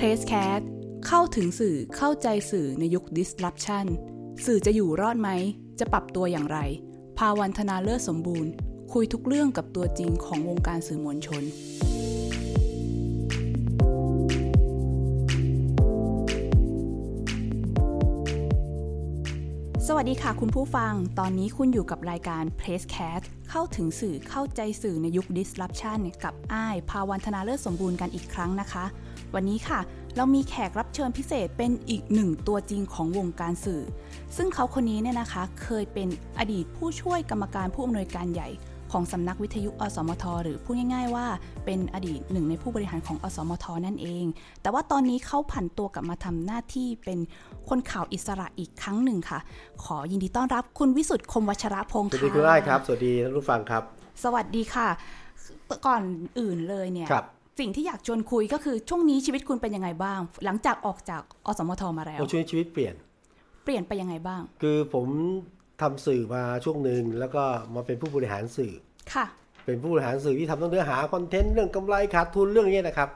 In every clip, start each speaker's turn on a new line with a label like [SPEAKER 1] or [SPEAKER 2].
[SPEAKER 1] เพรสแคสเข้าถึงสื่อเข้าใจสื่อในยุค disruption สื่อจะอยู่รอดไหม จะปรับตัวอย่างไร ภาวันธนาเลิศสมบูรณ์ คุยทุกเรื่องกับตัวจริงของวงการสื่อมวลชน สวัสดีค่ะคุณผู้ฟัง ตอนนี้คุณอยู่กับรายการ Presscast เข้าถึงสื่อเข้าใจสื่อในยุค disruption กับอ้ายภาวันธนาเลิศสมบูรณ์กันอีกครั้งนะคะ วันนี้ค่ะ เรามีแขกรับเชิญพิเศษเป็นอีกหนึ่งตัวจริงของวงการสื่อ ซึ่งเขาคนนี้เนี่ยนะคะ เคยเป็นอดีตผู้ช่วยกรรมการผู้อำนวยการใหญ่ของสำนักวิทยุอสมท หรือพูดง่าย ๆ ว่าเป็นอดีตหนึ่งในผู้บริหารของอสมท นั่นเอง แต่ว่าตอนนี้เขาผันตัวกลับมาทำหน้าที่เป็นคนข่าวอิสระอีกครั้งหนึ่งค่ะ ขอยินดีต้อนรับคุณวิสุทธ์คมวัชระพงศ์
[SPEAKER 2] สวัส
[SPEAKER 1] ค่ะ
[SPEAKER 2] ดีคุณไอ้ครับ สวัสดีท่านผู้ฟังครับ
[SPEAKER 1] สวัสดีค่ะ ก่อนอื่นเลยเนี่ย
[SPEAKER 2] ครับ
[SPEAKER 1] สิ่งที่อยากชวนคุยก็คือช่วงนี้ชีวิตคุณเป็นยังไงบ้าง หลังจากออกจากอสมทมาแล้ว
[SPEAKER 2] โอ้ช่วงนี้ชีวิตเปลี่ยน
[SPEAKER 1] เปลี่ยนไปยังไงบ้าง
[SPEAKER 2] คือผมทำสื่อมาช่วงหนึ่งแล้วก็มาเป็นผู้บริหารสื่อ
[SPEAKER 1] ค่ะ
[SPEAKER 2] เป็นผู้บริหารสื่อที่ทำต้องเนื้อหาคอนเทนต์เรื่องกำไรขาดทุนเรื่องนี้นะครับ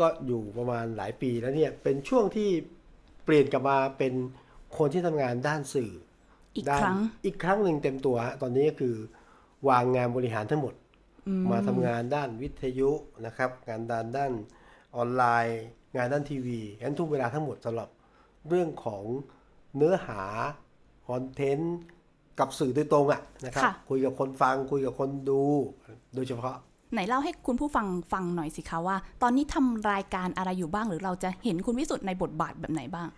[SPEAKER 2] ก็อยู่ประมาณหลายปีแล้วเนี่ยเป็นช่วงที่เปลี่ยนกลับมาเป็นคนที่ทำงานด้านสื่อ
[SPEAKER 1] อีก
[SPEAKER 2] ด้าน
[SPEAKER 1] ครั้ง
[SPEAKER 2] อีกครั้งหนึ่งเต็มตัวฮะตอนนี้ก็คือวางงานบริหารทั้งหมด มาทำงานด้านวิทยุนะครับ งานด้านด้านออนไลน์ งานด้านทีวีงั้นทุกเวลาทั้งหมดสำหรับเรื่องของเนื้อหาคอนเทนต์กับสื่อโดยตรงอะนะครับ
[SPEAKER 1] ค่ะ
[SPEAKER 2] คุยกับคนฟังคุยกับคนดู โดยเฉพาะ
[SPEAKER 1] ไหนเล่าให้คุณผู้ฟังฟังหน่อยสิคะว่า ตอนนี้ทำรายการอะไรอยู่บ้างหรือเราจะเห็นคุณวิสุทธ์ในบทบาทแบบไหนบ้าง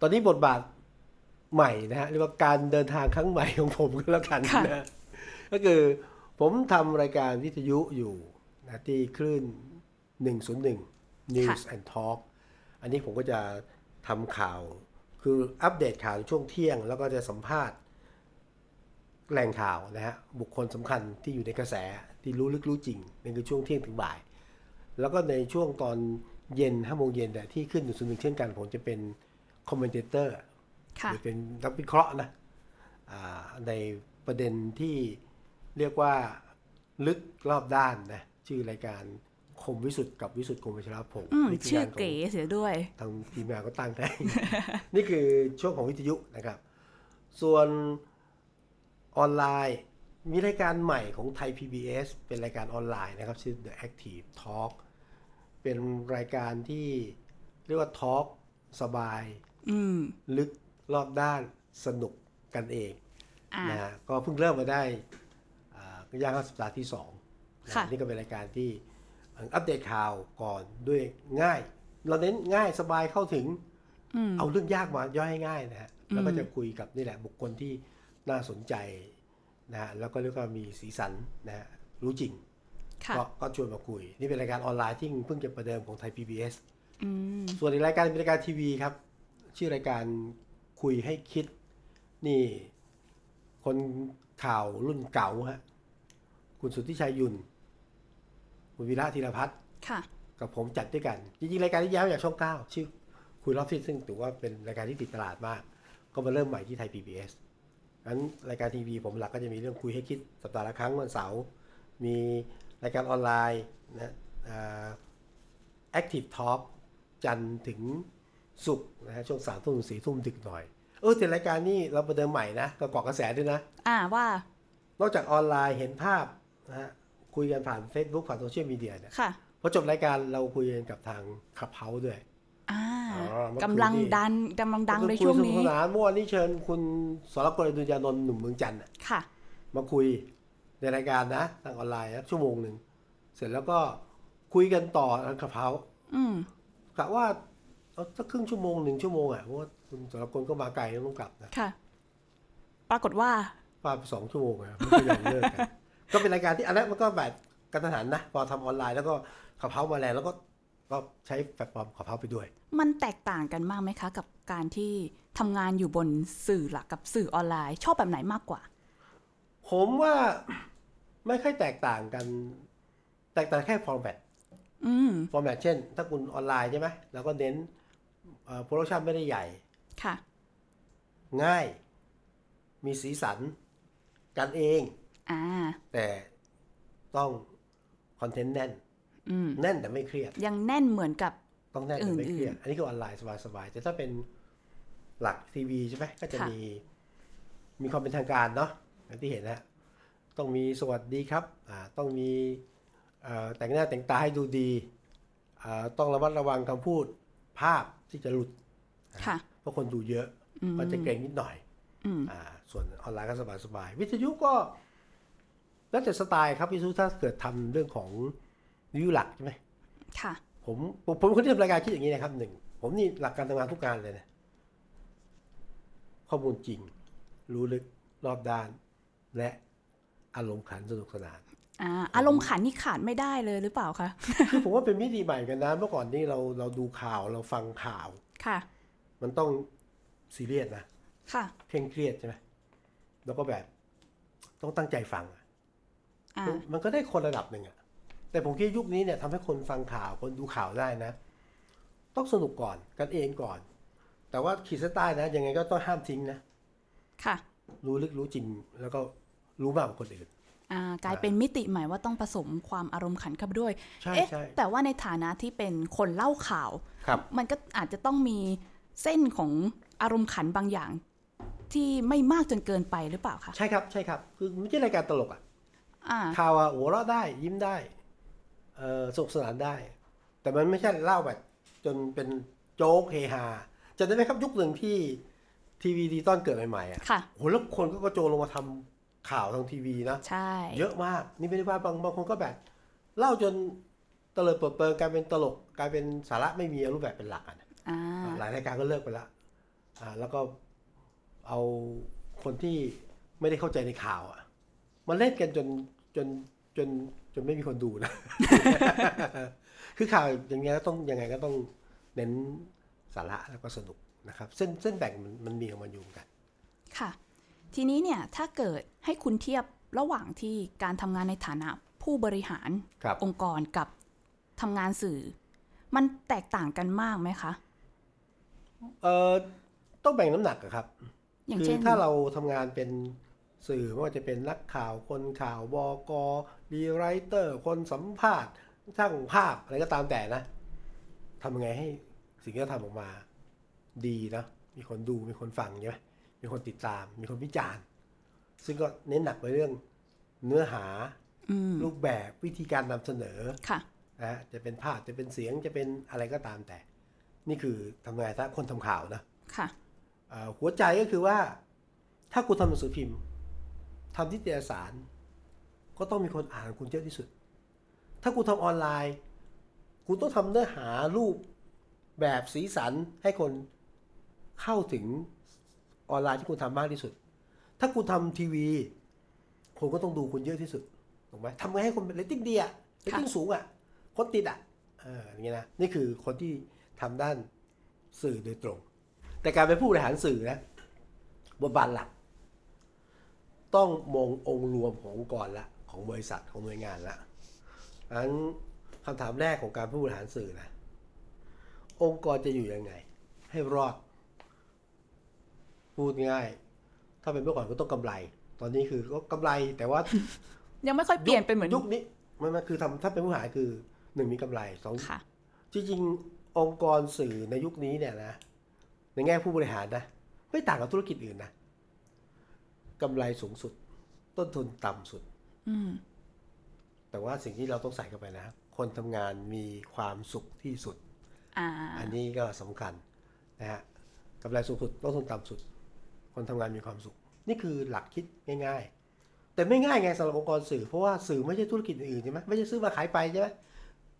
[SPEAKER 2] ตอนนี้บทบาทใหม่นะฮะเรียกว่าการเดินทางครั้งใหม่ของผมก็แล้วกัน
[SPEAKER 1] ค่ะ
[SPEAKER 2] นะก็คือ ผมทำรายการวิทยุอยู่นะที่คลื่น 101 News and Talk อันนี้ผมก็จะทำข่าว คืออัปเดตข่าวในช่วงเที่ยง แล้วก็จะสัมภาษณ์แหล่งข่าวนะฮะบุคคลสำคัญที่อยู่ในกระแสที่รู้ลึกรู้จริงนั่นคือช่วงเที่ยงถึงบ่าย แล้วก็ในช่วงตอนเย็นห้าโมงเย็นเนี่ยที่ขึ้นหนึ่งส่วนหนึ่งเช่นกัน ผมจะเป็นคอมเมนเตอร์
[SPEAKER 1] ค่ะ
[SPEAKER 2] หรือเป็นนักวิเคราะห์นะอ่าในประเด็นที่ เรียกว่าลึกรอบด้านนะชื่อรายการคมวิสุทธ์กับวิสุทธ์คมวัชรพงศ์
[SPEAKER 1] อืม
[SPEAKER 2] นี่คื
[SPEAKER 1] ชื่องา
[SPEAKER 2] นขง
[SPEAKER 1] เก๋เสียด้วย
[SPEAKER 2] ทางทีมงานก็ตั้งให้นี่คือช่วงของวิทยุนะครับ ส่วนออนไลน์ มีรายการใหม่ของไทย PBS เป็นรายการออนไลน์นะครับ ชื่อ The Active Talk เป็นรายการที่เรียกว่าทอล์กสบาย
[SPEAKER 1] อืม
[SPEAKER 2] ลึกรอบด้านสนุกกันเอง
[SPEAKER 1] อ่า
[SPEAKER 2] นะฮะก็เพิ่งเริ่มมาได้อ่าก็ ย่างเข้าสัปดาห์ที่สองนะ
[SPEAKER 1] ค่ะ
[SPEAKER 2] นี่ก็เป็นรายการที่อัปเดตข่าวก่อนด้วยง่าย เราเน้นง่ายสบายเข้าถึง
[SPEAKER 1] อืม
[SPEAKER 2] เอาเรื่องยากมาย่อยให้ง่ายนะฮะแล้วก็จะคุยกับนี่แหละบุคคลที่น่าสนใจนะฮะแล้วก็เรียกว่ามีสีสันนะฮะรู้จริง
[SPEAKER 1] ค่ะ
[SPEAKER 2] ก็ก็ชวนมาคุย นี่เป็นรายการออนไลน์ที่เพิ่งจะประเดิมของไทย PBS
[SPEAKER 1] อืม
[SPEAKER 2] ส่วนอีกรายการเป็นรายการทีวีครับ ชื่อรายการคุยให้คิด นี่ คนข่าวรุ่นเก่าฮะ คุณสุทธิชัยยุนคุณวีระธีรพัฒน์
[SPEAKER 1] ค่ะ
[SPEAKER 2] กับผมจัดด้วยกัน จริงๆ รายการที่ย้ายมาจากช่องเก้าชื่อคุยรอบทิศซึ่งถือว่าเป็นรายการที่ติดตลาดมาก ก็มาเริ่มใหม่ที่ไทย PBS งั้นรายการทีวีผมหลักก็จะมีเรื่องคุยให้คิดสัปดาห์ละครั้งวันเสาร์มีรายการออนไลน์นะอ่า Active Talk จันทร์ถึงศุกร์นะฮะช่วงสามทุ่มสี่ทุ่มดึกหน่อย เออแต่รายการนี้เราประเดิมใหม่นะก็เกาะกระแสด้วยนะ
[SPEAKER 1] อ่าว่า
[SPEAKER 2] นอกจากออนไลน์เห็นภาพ นะฮะคุยกันผ่าน Facebook ผ่านโซเชียลมีเดียเนี่ย
[SPEAKER 1] ค่ะ
[SPEAKER 2] พอจบรายการเราคุยกันกับทางขับเฮาด้วย
[SPEAKER 1] อ่า
[SPEAKER 2] อ๋อเมื่อคืน
[SPEAKER 1] กำลัง
[SPEAKER 2] นี่
[SPEAKER 1] ดันกำลังดังใน
[SPEAKER 2] คุย
[SPEAKER 1] ช่วง
[SPEAKER 2] สนุ
[SPEAKER 1] นี้
[SPEAKER 2] กสนานเมื่อวานนี้เชิญคุณสรกลอดุญญานนท์หนุ่มเมืองจันทร์น่ะ
[SPEAKER 1] ค่ะ
[SPEAKER 2] มาคุยในรายการนะทางออนไลน์นะชั่วโมงหนึ่ง เสร็จแล้วก็คุยกันต่อทางขับเฮา
[SPEAKER 1] อืม
[SPEAKER 2] กะว่าเอาสักครึ่งชั่วโมงหนึ่งชั่วโมงอะเพราะว่าคุณสรกลก็มาไกลต้องกลับนะ
[SPEAKER 1] ค่ะ ปรากฏว่า
[SPEAKER 2] ป้าไปสองชั่วโมงอะไม่ยอมเลิกกัน ก็เป็นรายการที่อันนั้นมันก็แบบกระทันหันนะพอทำออนไลน์แล้วก็ Clubhouse มาแรงแล้วก็ก็ใช้แพลตฟอร์ม Clubhouse ไปด้วย
[SPEAKER 1] มันแตกต่างกันมากไหมคะ กับการที่ทำงานอยู่บนสื่อหลักกับสื่อออนไลน์ ชอบแบบไหนมากกว่า
[SPEAKER 2] ผมว่าไม่ค่อยแตกต่างกัน แตกต่างแค่ format อืม format เช่น ถ้าคุณออนไลน์ใช่ไหมเราก็เน้น production ไม่ได้ใหญ่
[SPEAKER 1] ค่ะ
[SPEAKER 2] ง่าย มีสีสัน กันเอง
[SPEAKER 1] อ่า
[SPEAKER 2] แต่ต้องคอนเทนต์แน่น
[SPEAKER 1] อืม
[SPEAKER 2] แน่นแต่ไม่เครียด
[SPEAKER 1] ยังแน่นเหมือนกับ
[SPEAKER 2] ต้องแน่นแต่ไม่เครียด อันนี้คือออนไลน์สบายๆแต่ถ้าเป็นหลักทีวีใช่ไหมก็จะ
[SPEAKER 1] ค่ะ
[SPEAKER 2] มี มีความเป็นทางการเนาะอย่างที่เห็นนะต้องมีสวัสดีครับ อ่า ต้องมีเอ่อแต่งหน้าแต่งตาให้ดูดีอ่าต้องระมัดระวังคำพูดภาพที่จะหลุด
[SPEAKER 1] ค่ะ
[SPEAKER 2] เพราะคนดูเยอะ
[SPEAKER 1] อืม
[SPEAKER 2] ก็จะเกรงนิดหน่อย
[SPEAKER 1] อืม
[SPEAKER 2] อ่าส่วนออนไลน์ก็สบายๆ วิทยุก็ แล้วแต่สไตล์ครับวิทยุถ้าเกิดทำเรื่องของวิทยุหลักใช่ไหม
[SPEAKER 1] ค่ะ
[SPEAKER 2] ผมผมผมเป็นคนที่ทำรายการคิดอย่างนี้นะครับหนึ่งผมนี่หลักการทำงานทุกการเลยนะข้อมูลจริง รู้ลึกรอบด้าน และอารมณ์ขันสนุกสนาน
[SPEAKER 1] อ่าอารมณ์ขันนี่ขาดไม่ได้เลยหรือเปล่าคะ
[SPEAKER 2] คือผมว่าเป็นมิติใหม่กันนะเมื่อก่อนนี่เราเราดูข่าวเราฟังข่าว
[SPEAKER 1] ค่ะ
[SPEAKER 2] มันต้องซีเรียสนะ
[SPEAKER 1] ค่ะ
[SPEAKER 2] เคร่งเครียดใช่ไหมแล้วก็แบบ ต้องตั้งใจฟังอะ
[SPEAKER 1] อ่า
[SPEAKER 2] มันมันก็ได้คนระดับหนึ่งอะแต่ผมคิดยุคนี้เนี่ยทำให้คนฟังข่าวคนดูข่าวได้นะ ต้องสนุกก่อนกันเองก่อน แต่ว่าขีดเส้นใต้นะยังไงก็ต้องห้ามทิ้งนะ
[SPEAKER 1] ค่ะ
[SPEAKER 2] รู้ลึกรู้จริงแล้วก็รู้มากกว่าคนอื่น
[SPEAKER 1] อ่ากลายเป็นมิติใหม่ว่าต้องผสมความอารมณ์ขันเข้าไปด้วย
[SPEAKER 2] ใช่
[SPEAKER 1] เอ๊ะ
[SPEAKER 2] ใช่
[SPEAKER 1] แต่ว่าในฐานะที่เป็นคนเล่าข่าว
[SPEAKER 2] ครับ
[SPEAKER 1] มันก็อาจจะต้องมีเส้นของอารมณ์ขันบางอย่าง ที่ไม่มากจนเกินไปหรือเปล่าคะ
[SPEAKER 2] ใช่ครับใช่ครับ คือไม่ใช่รายการตลกอะ
[SPEAKER 1] อ่า
[SPEAKER 2] ข่าวอะหัวเราะได้ยิ้มได้เออสนุกสนานได้ แต่มันไม่ใช่เล่าแบบจนเป็นโจ๊กเฮฮาจะได้ไหมครับยุคหนึ่งที่ทีวีดีตอนเกิดใหม่ๆอะ
[SPEAKER 1] ค่ะ
[SPEAKER 2] โหแล้วคนก็กระโจนลงมาทำข่าวทางทีวีนะ
[SPEAKER 1] ใช่
[SPEAKER 2] เยอะมากนี่ไม่ได้ว่าบางบางคนก็แบบเล่าจนเตลิดเปิดเปิงกลายเป็นตลกกลายเป็นสาระไม่มีรูปแบบเป็นหลักอะนะ
[SPEAKER 1] อ่า
[SPEAKER 2] หลายรายการก็เลิกไปละอ่า แล้วก็เอาคนที่ไม่ได้เข้าใจในข่าวอะ มาเล่นกันจนจนจนจนไม่มีคนดูนะ คือข่าวอย่างเงี้ยก็ต้องยังไงก็ต้องเน้นสาระแล้วก็สนุกนะครับ เส้นเส้นแบ่งมันมันมีของมันอยู่เหมือนกัน
[SPEAKER 1] ค่ะ ทีนี้เนี่ยถ้าเกิดให้คุณเทียบระหว่างที่การทำงานในฐานะผู้บริหาร
[SPEAKER 2] ครับ
[SPEAKER 1] องค์กรกับทำงานสื่อ มันแตกต่างกันมากไหมคะ
[SPEAKER 2] เอ่อต้องแบ่งน้ำหนักอะครับ
[SPEAKER 1] อย่าง
[SPEAKER 2] คื
[SPEAKER 1] เช่น
[SPEAKER 2] ถ้าเราทำงานเป็น สื่อไม่ว่าจะเป็นนักข่าวคนข่าวบกรีไรเตอร์ คนสัมภาษณ์ช่างภาพอะไรก็ตามแต่นะทำยังไงให้สิ่งที่เราทำออกมา ดีนะมีคนดูมีคนฟังใช่ไหมมีคนติดตาม มีคนวิจารณ์ ซึ่งก็เน้นหนักไปเรื่องเนื้อหา
[SPEAKER 1] อืม
[SPEAKER 2] รูปแบบวิธีการนำเสนอ
[SPEAKER 1] ค่ะ
[SPEAKER 2] นะฮะจะเป็นภาพจะเป็นเสียงจะเป็นอะไรก็ตามแต่ นี่คือทำงานถ้าคนทำข่าวนะ
[SPEAKER 1] ค่ะ
[SPEAKER 2] เอ่อหัวใจก็คือว่า ถ้าคุณทำหนังสือพิมพ์ ทำนิตยสาร ก็ต้องมีคนอ่านคุณเยอะที่สุด ถ้าคุณทำออนไลน์ คุณต้องทำเนื้อหารูปแบบสีสันให้คนเข้าถึงออนไลน์ที่คุณทำมากที่สุด ถ้าคุณทำทีวี คนก็ต้องดูคุณเยอะที่สุด ถูกไหมทำไงให้คนเรตติ้งดีอะเรตติ้งสูงอะคนติดอะเอออย่างเงี้ยนะ นี่คือคนที่ทำด้านสื่อโดยตรง แต่การเป็นผู้บริหารสื่อนะ บทบาทหลัก ต้องมององค์รวมขององค์กรละของบริษัทของหน่วยงานละอันนั้นคำถามแรกของการผู้บริหารสื่อนะองค์กรจะอยู่ยังไง ให้รอด พูดง่าย ถ้าเป็นเมื่อก่อนก็ต้องกำไร ตอนนี้คือก็กำไรแต่ว่า
[SPEAKER 1] ยังไม่ค่อยเปลี่ยนเป็นเหมือน
[SPEAKER 2] ยุคนี้มันมันคือทำถ้าเป็นผู้บริหารคือหนึ่งมีกำไรสอง
[SPEAKER 1] ค่ะ
[SPEAKER 2] จริงๆองค์กรสื่อในยุคนี้เนี่ยนะในแง่ผู้บริหารนะไม่ต่างกับธุรกิจอื่นนะ กำไรสูงสุด ต้นทุนต่ำสุด
[SPEAKER 1] อืม
[SPEAKER 2] แต่ว่าสิ่งที่เราต้องใส่เข้าไปนะคนทำงานมีความสุขที่สุด
[SPEAKER 1] อ่า
[SPEAKER 2] อันนี้ก็สำคัญนะฮะกำไรสูงสุดต้นทุนต่ำสุด คนทำงานมีความสุข นี่คือหลักคิดง่าย ๆ แต่ไม่ง่ายไงสำหรับองค์กรสื่อ เพราะว่าสื่อไม่ใช่ธุรกิจอื่นใช่ไหมไม่ใช่ซื้อมาขายไปใช่ไหม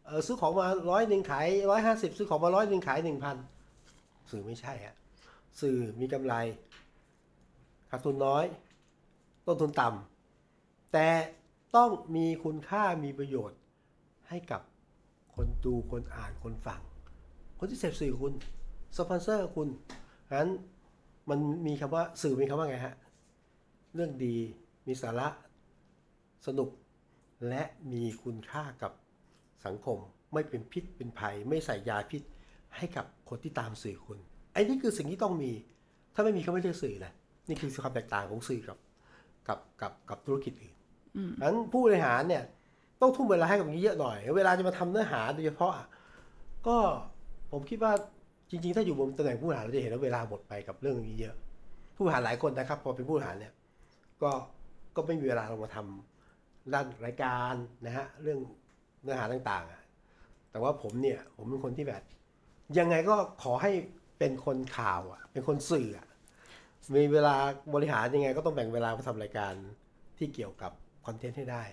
[SPEAKER 2] เออซื้อของมาร้อยหนึ่งขายร้อยห้าสิบซื้อของมาร้อยหนึ่งขายหนึ่งพันสื่อไม่ใช่ฮะสื่อมีกำไรขาดทุนน้อย ต้นทุนต่ำแต่ต้องมีคุณค่ามีประโยชน์ให้กับคนดูคนอ่านคนฟัง คนที่เสพสื่อคุณสปอนเซอร์คุณฉะนั้นมันมีคำว่าสื่อมีคำว่าไงฮะ เรื่องดีมีสาระสนุก และมีคุณค่ากับสังคม ไม่เป็นพิษเป็นภัย ไม่ใส่ยาพิษให้กับคนที่ตามสื่อคุณไอ้นี่คือสิ่งที่ต้องมี ถ้าไม่มีเขาไม่เรียกสื่อนะนี่คือความแตกต่างของสื่อกับ กับกับกับธุรกิจอื่น
[SPEAKER 1] อืม
[SPEAKER 2] ฉะนั้นผู้บริหารเนี่ย ต้องทุ่มเวลาให้กับนี้เยอะหน่อย เวลาจะมาทำเนื้อหาโดยเฉพาะอะก็ผมคิดว่าจริง ๆ ถ้าอยู่บนตำแหน่งผู้บริหารเราจะเห็นว่าเวลาหมดไปกับเรื่องนี้เยอะ ผู้บริหารหลายคนนะครับ พอเป็นผู้บริหารเนี่ยก็ก็ไม่มีเวลาลงมาทำด้านรายการนะฮะเรื่องเนื้อหาต่างๆอะแต่ว่าผมเนี่ย ผมเป็นคนที่แบบ ยังไงก็ขอให้เป็นคนข่าวอะ เป็นคนสื่ออะ มีเวลาบริหารยังไง ก็ต้องแบ่งเวลามาทำรายการที่เกี่ยวกับคอนเทนต์ให้ได้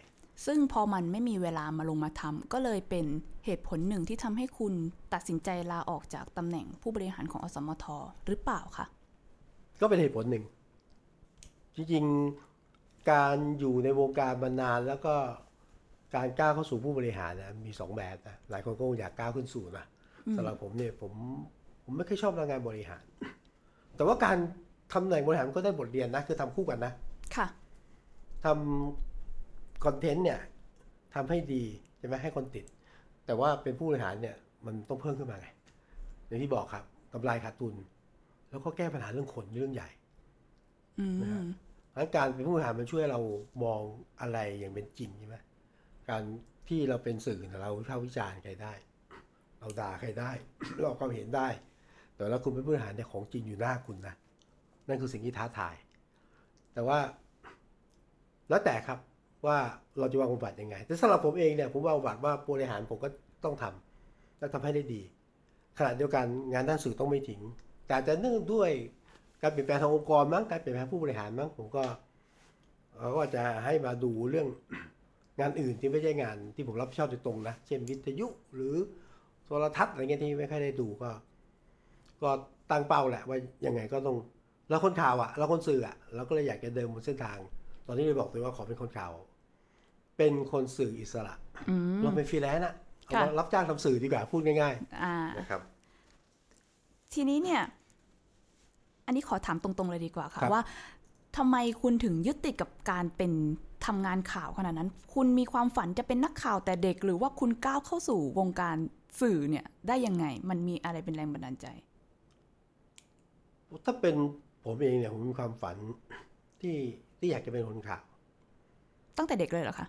[SPEAKER 1] ซึ่งพอมันไม่มีเวลามาลงมาทำก็เลยเป็นเหตุผลหนึ่งที่ทำให้คุณตัดสินใจลาออกจากตำแหน่งผู้บริหารของอสมทหรือเปล่าคะ
[SPEAKER 2] ก็เป็นเหตุผลหนึ่ง จริงๆการอยู่ในวงการมานานแล้วก็การก้าวเข้าสู่ผู้บริหารนะมีสองแบบนะหลายคนก็อยากก้าวขึ้นสู่นะสำหรับผมเนี่ยผม ผมไม่ค่อยชอบทำงานบริหาร แต่ว่าการ ทำแหน่งบริหารมันก็ได้บทเรียนนะ คือทำคู่กันนะ
[SPEAKER 1] ค่ะ
[SPEAKER 2] ทำคอนเทนต์เนี่ยทำให้ดีใช่ไหมให้คนติด แต่ว่าเป็นผู้บริหารเนี่ย มันต้องเพิ่มขึ้นมาไงอย่างที่บอกครับกำไรขาดทุน แล้วก็แก้ปัญหาเรื่องคนเรื่องใหญ่
[SPEAKER 1] อืม
[SPEAKER 2] นะฮะเพราะฉะนั้นการเป็นผู้บริหารมันช่วยเรามองอะไรอย่างเป็นจริงใช่ไหมการที่เราเป็นสื่อเนี่ยเราวิพากษ์วิจารณ์ใครได้ เราด่าใครได้ เราออกความเห็นได้ แต่แล้วคุณเป็นผู้บริหารเนี่ยของจริงอยู่หน้าคุณนะ นั่นคือสิ่งที่ท้าทาย แต่ว่าแล้วแต่ครับว่าเราจะวางบทบาทยังไง แต่สำหรับผมเองเนี่ยผมวางบทบาทว่าผู้บริหารผมก็ต้องทำและทำให้ได้ดี ขณะเดียวกันงานด้านสื่อต้องไม่ทิ้ง แต่จจะเนื่องด้วยการเปลี่ยนแปลงทางองค์กรมั้งการเปลี่ยนแปลงผู้บริหารมั้งผมก็เขาก็จะให้มาดูเรื่องงานอื่นที่ไม่ใช่งานที่ผมรับผิดชอบโดยตรงนะ เช่นวิทยุหรือโทรทัศน์อะไรเงี้ยที่ไม่ค่อยได้ดูก็ ก็ตั้งเป้าแหละว่ายังไงก็ต้อง เราคนข่าวอะเราคนสื่ออะเราก็เลยอยากจะเดินบนเส้นทาง ตอนนี้เลยบอกเลยว่าขอเป็นคนข่าว เป็นคนสื่ออิสระ
[SPEAKER 1] อืม
[SPEAKER 2] เราเป็นฟรีแลนซ์อะเอา
[SPEAKER 1] ค่ะ
[SPEAKER 2] ว่ารับจ้างทำสื่อดีกว่าพูดง่าย
[SPEAKER 1] อ่า
[SPEAKER 2] ๆนะครับ
[SPEAKER 1] ทีนี้เนี่ย อันนี้ขอถามตรงๆเลยดีกว่าค่ะ
[SPEAKER 2] ครับ
[SPEAKER 1] ว่าทำไมคุณถึงยึดติดกับการเป็นทำงานข่าวขนาดนั้น คุณมีความฝันจะเป็นนักข่าวแต่เด็ก หรือว่าคุณก้าวเข้าสู่วงการสื่อเนี่ย ได้ยังไง มันมีอะไรเป็นแรงบันดาลใจ
[SPEAKER 2] ถ้าเป็น ผมเองเนี่ยผมมีความฝันที่ที่อยากจะเป็นคนข่าว
[SPEAKER 1] ตั้งแต่เด็กเลยเหรอคะ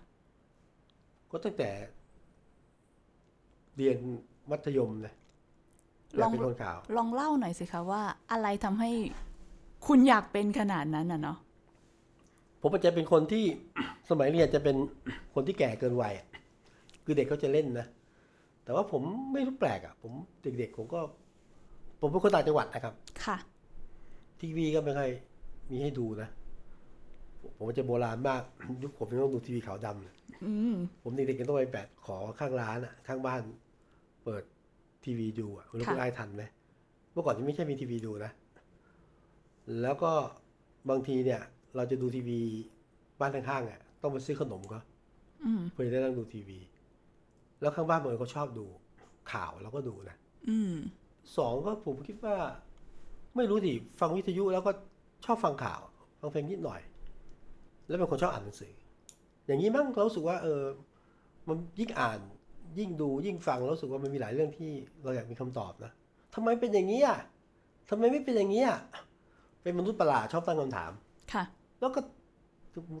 [SPEAKER 2] ก็ตั้งแต่ เรียนมัธยมนะอยากเป็นคนข่าว
[SPEAKER 1] ลองเล่าหน่อยสิคะว่า อะไรทำให้คุณอยากเป็นขนาดนั้นน่ะเนาะ
[SPEAKER 2] ผมอาจจะเป็นคนที่สมัยเรียนจะเป็นคนที่แก่เกินวัยอะคือเด็กเขาจะเล่นนะแต่ว่าผมไม่รู้แปลกอะ่ะ ผมเด็กๆผมก็ ผมเป็นคนต่างจังหวัดนะครับ
[SPEAKER 1] ค่ะ
[SPEAKER 2] ทีวีก็ไม่ค่อยมีให้ดูนะ ผมจะโบราณมาก ยุคผมยังต้องดูทีวีขาวดำเลย
[SPEAKER 1] อืม
[SPEAKER 2] ผมเด็กๆก็ต้องไปแบดขอข้างร้านอะข้างบ้าน เปิดทีวีดูอะไม่รู้
[SPEAKER 1] ค่ะ
[SPEAKER 2] คุณไอ้ายทันไหมเมื่อก่อนยังไม่ใช่มีทีวีดูนะ แล้วก็บางทีเนี่ย เราจะดูทีวีบ้านข้างๆอะต้องไปซื้อขนมก็
[SPEAKER 1] อืม
[SPEAKER 2] เพื่อจะได้นั่งดูทีวี แล้วข้างบ้านบางคนเขาชอบดูข่าวเราก็ดูนะ
[SPEAKER 1] อืม
[SPEAKER 2] สองก็ผมคิดว่า ไม่รู้ดิฟังวิทยุแล้วก็ชอบฟังข่าว ฟังเพลงนิดหน่อย แล้วเป็นคนชอบอ่านหนังสือ อย่างนี้มั้งเรารู้สึกว่า เออ มันยิ่งอ่าน ยิ่งดูยิ่งฟังเรารู้สึกว่ามันมีหลายเรื่องที่เราอยากมีคำตอบนะทำไมเป็นอย่างนี้อะทำไมไม่เป็นอย่างนี้อะเป็นมนุษย์ประหลาดชอบตั้งคำถาม
[SPEAKER 1] ค่ะ
[SPEAKER 2] แล้วก็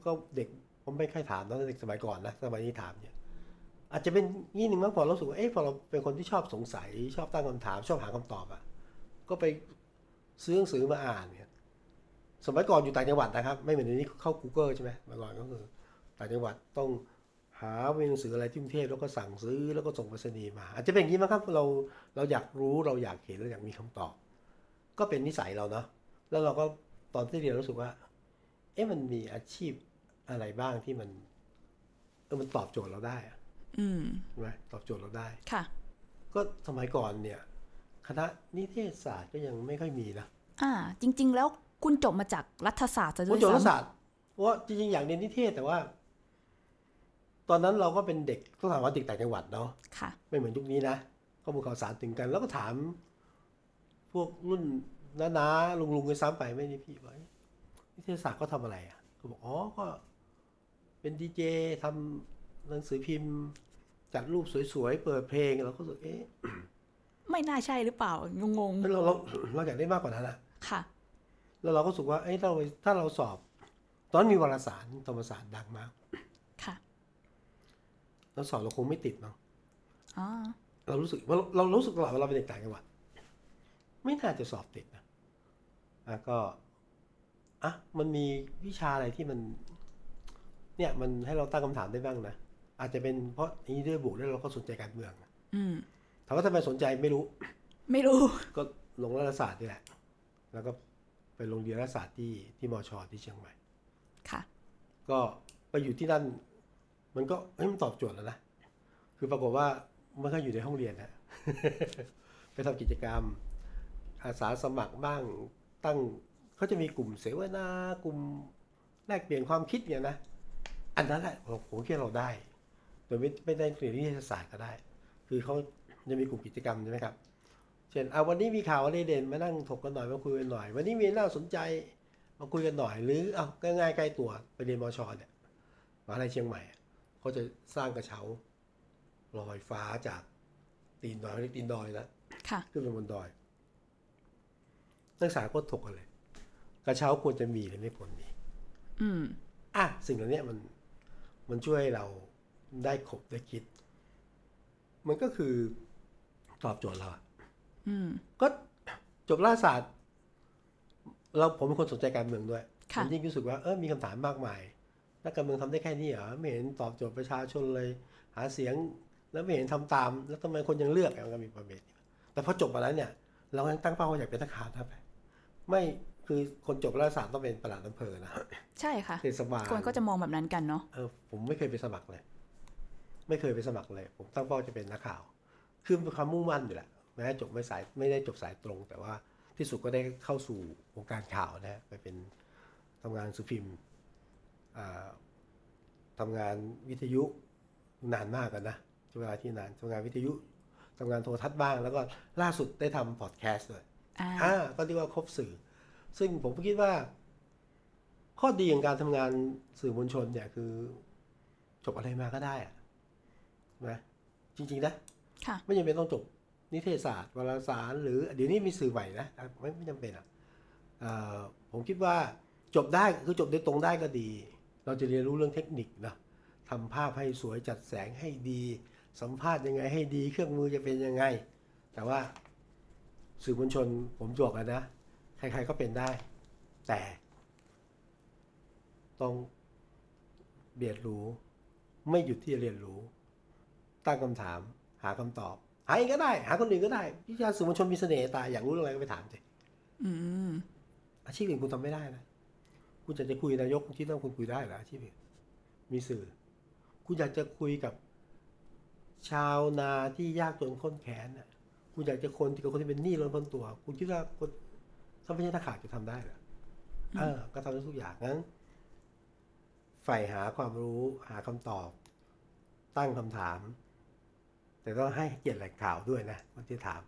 [SPEAKER 2] ก็เด็กผมไม่ค่อยถามนะเด็กสมัยก่อนนะสมัยนี้ถามเนี่ย อาจจะเป็นงี้หนึ่งมั้งพอเรารู้สึกว่าเอ๊ะพอเราเป็นคนที่ชอบสงสัย ชอบตั้งคำถาม ชอบหาคำตอบอะ่ะก็ไป ซื้อหนังสือมาอ่านเนี่ยสมัยก่อนอยู่ต่างจังหวัดนะครับ ไม่เหมือนเดี๋ยวนี้เข้า Google ใช่ไหมเมื่อก่อนก็คือต่างจังหวัดต้องหาหนังสืออะไรที่กรุงเทพแล้วก็สั่งซื้อแล้วก็ส่งไปรษณีย์มา อาจจะเป็นอย่างนี้มั้งครับเราเราอยากรู้เราอยากเห็นเราอยากมีคำตอบ ก็เป็นนิสัยเราเนาะแล้วเราก็ตอนที่เรียนรู้สึกว่า เอ๊ะมันมีอาชีพอะไรบ้างที่มันเออมันตอบโจทย์เราได้อะ
[SPEAKER 1] อืม
[SPEAKER 2] ใช่ไหมตอบโจทย์เราได้
[SPEAKER 1] ค่ะ
[SPEAKER 2] ก็สมัยก่อนเนี่ยค ณะนิเทศศาสตร์ก็ยังไม่ค่อยมีนะ
[SPEAKER 1] อ่า จริง ๆ แล้วคุณจบมาจากรัฐศาสตร์ซะ
[SPEAKER 2] ผ
[SPEAKER 1] ด้
[SPEAKER 2] ม
[SPEAKER 1] วย
[SPEAKER 2] จบรัฐ
[SPEAKER 1] ซ้ำ
[SPEAKER 2] ศาสตร์เพราะว่าจริงๆ อยากเรียนนิเทศแต่ว่า ตอนนั้นเราก็เป็นเด็กต้องถามว่าเด็กต่างจังหวัดเนาะ
[SPEAKER 1] ค่ะ
[SPEAKER 2] ไม่เหมือนยุคนี้นะข้อมูลข่าวสารถึงกัน แล้วก็ถาม พวกรุ่นน้าๆลุงๆกันซ้ำไปไม่ได้พี่ว่าเอ๊ะนิเทศศาสตร์ก็ทำอะไรอะก็บอกอ๋อก็ เป็นดีเจทำหนังสือพิมพ์ จัดรูปสวยๆ เปิดเพลงเราก็รู้สึกเอ๊ะ
[SPEAKER 1] ไม่น่าใช่หรือเปล่างง
[SPEAKER 2] เราเราเราอยากได้มากกว่านั้นอะ
[SPEAKER 1] ๆค่ะ
[SPEAKER 2] แล้วเราก็รู้สึกว่าเอ้ยถ้าเราถ้าเราสอบ ตอนนั้นมีวารสารธรรมศาสตร์ดังมาก
[SPEAKER 1] ค่ะ
[SPEAKER 2] เราสอบเราคงไม่ติดมั้ง
[SPEAKER 1] อ๋อ
[SPEAKER 2] เรารู้สึกว่าเราเรารู้สึกตลอดเวลาเป็นเด็กต่างจังหวัดไม่น่าจะสอบติดนะอะก็อะมันมีวิชาอะไรที่มัน เนี่ยมันให้เราตั้งคำถามได้บ้างนะอาจจะเป็นเพราะนี้ด้วยบวกด้วยเราก็สนใจการเมือง
[SPEAKER 1] อืม
[SPEAKER 2] ถามว่าทำไมสนใจไม่รู้
[SPEAKER 1] ไม่รู้
[SPEAKER 2] ก็ลงรัฐศาสตร์นี่แหละ แล้วก็ไปลงเรียนรัฐศาสตร์ที่ที่มอชอที่เชียงใหม่
[SPEAKER 1] ค่ะ
[SPEAKER 2] ก็ไปอยู่ที่นั่น มันก็เฮ้ยมันตอบโจทย์แล้วนะ คือปรากฏว่ามันก็อยู่ในห้องเรียนนะไปทำกิจกรรม อาสาสมัครบ้างตั้งเขาจะมีกลุ่มเสวนากลุ่มแลกเปลี่ยนความคิดเนี่ยนะ อันนั้นแหละผมผมคิดว่าเราได้ โดยไม่ไม่ได้เรียนวิทยาศาสตร์ก็ได้ คือเขา จะมีกลุ่มกิจกรรมใช่ไหมครับ เช่นเอาวันนี้มีข่าวอะไรเด่นมานั่งถกกันหน่อยมาคุยกันหน่อย วันนี้มีน่าสนใจมาคุยกันหน่อย หรือเอาง่ายๆใกล้ตัวไปเรียนมอชอเนี่ยมหาลัยเชียงใหม่อะเขาจะสร้างกระเช้าลอยฟ้าจากตีนดอยเรียกตีนดอยนะ
[SPEAKER 1] ค่ะ
[SPEAKER 2] ขึ้นไปบนดอย นักศึกษาก็ถกกันเลย กระเช้าควรจะมีหรือไม่ควรมี
[SPEAKER 1] อืม
[SPEAKER 2] อะสิ่งเหล่านี้มันมันช่วยให้เราได้ขบได้คิด มันก็คือ ตอบโจทย์เราอะ
[SPEAKER 1] อืม
[SPEAKER 2] ก็จบรัฐศาสตร์ เราผมเป็นคนสนใจการเมืองด้วย
[SPEAKER 1] ค่ะ
[SPEAKER 2] ผมยิ่งรู้สึกว่าเออมีคำถามมากมายนักการเมืองทำได้แค่นี้เหรอไม่เห็นตอบโจทย์ประชาชนเลย หาเสียงแล้วไม่เห็นทำตาม แล้วทำไมคนยังเลือกอะมันก็มีประเด็นแต่พอจบมาแล้วเนี่ย เรายังตั้งเป้าว่าอยากเป็นทหารนะไปไม่คือคนจบรัฐศาสตร์ต้องเป็นประหลัดอำเภอนะ
[SPEAKER 1] ใช่ค่ะ
[SPEAKER 2] เทศบาล
[SPEAKER 1] คนก็จะมองแบบนั้นกันเนาะ
[SPEAKER 2] เออผมไม่เคยไปสมัครเลย ไม่เคยไปสมัครเลย ผมตั้งเป้าจะเป็นนักข่าว คือเป็นความมุ่งมั่นอยู่แหละแม้จบไม่สายไม่ได้จบสายตรง แต่ว่าที่สุดก็ได้เข้าสู่วงการข่าวนะไปเป็นทำงานสุพิมพ์อ่าทำงานวิทยุนานมากกันนะช่วงเวลาที่นานทำงานวิทยุทำงานโทรทัศน์บ้าง แล้วก็ล่าสุดได้ทำพอดแคสต์ด้วย
[SPEAKER 1] อ่า
[SPEAKER 2] อ่าก็เรียกว่าครบสื่อ ซึ่งผมคิดว่า ข้อดีของการทำงานสื่อมวลชนเนี่ยคือจบอะไรมาก็ได้อะนะจริง ๆ นะ
[SPEAKER 1] ค่ะ
[SPEAKER 2] ไม่จำเป็นต้องจบนิเทศศาสตร์วารสาร หรือเดี๋ยวนี้มีสื่อใหม่นะไม่ไม่จำเป็นอะผมคิดว่าจบได้คือจบโดยตรงได้ก็ดี เราจะเรียนรู้เรื่องเทคนิคนะทำภาพให้สวยจัดแสงให้ดี สัมภาษณ์ยังไงให้ดี เครื่องมือจะเป็นยังไง แต่ว่าสื่อมวลชนผมบอกกันนะ ใครๆก็เป็นได้ แต่ ต้องเรียนรู้ ไม่หยุดที่จะเรียนรู้ ตั้งคำถาม หาคำตอบ หาเองก็ได้ หาคนอื่นก็ได้วิชาสื่อมวลชนมีเสน่ห์ตายอยากรู้เรื่องอะไรก็ไปถามสิ
[SPEAKER 1] อืม
[SPEAKER 2] อาชีพอื่นคุณทำไม่ได้นะคุณจะจะคุยนายกคุณคิดว่าคุณคุยได้เหรออาชีพอื่นมีสื่อ คุณอยากจะคุยกับ ชาวนาที่ยากจนข้นแขนน่ะ คุณอยากจะคนที่กับคนที่เป็นหนี้ล้นพ้นตัว คุณคิดว่าคนถ้าไม่ใช่นักข่าวจะทำได้เหรอเออ ก็ทำได้ทุกอย่างงั้นใฝ่หาความรู้หาคำตอบ ตั้งคำถาม แต่ต้องให้เกียรติแหล่งข่าวด้วยนะคนที่ถาม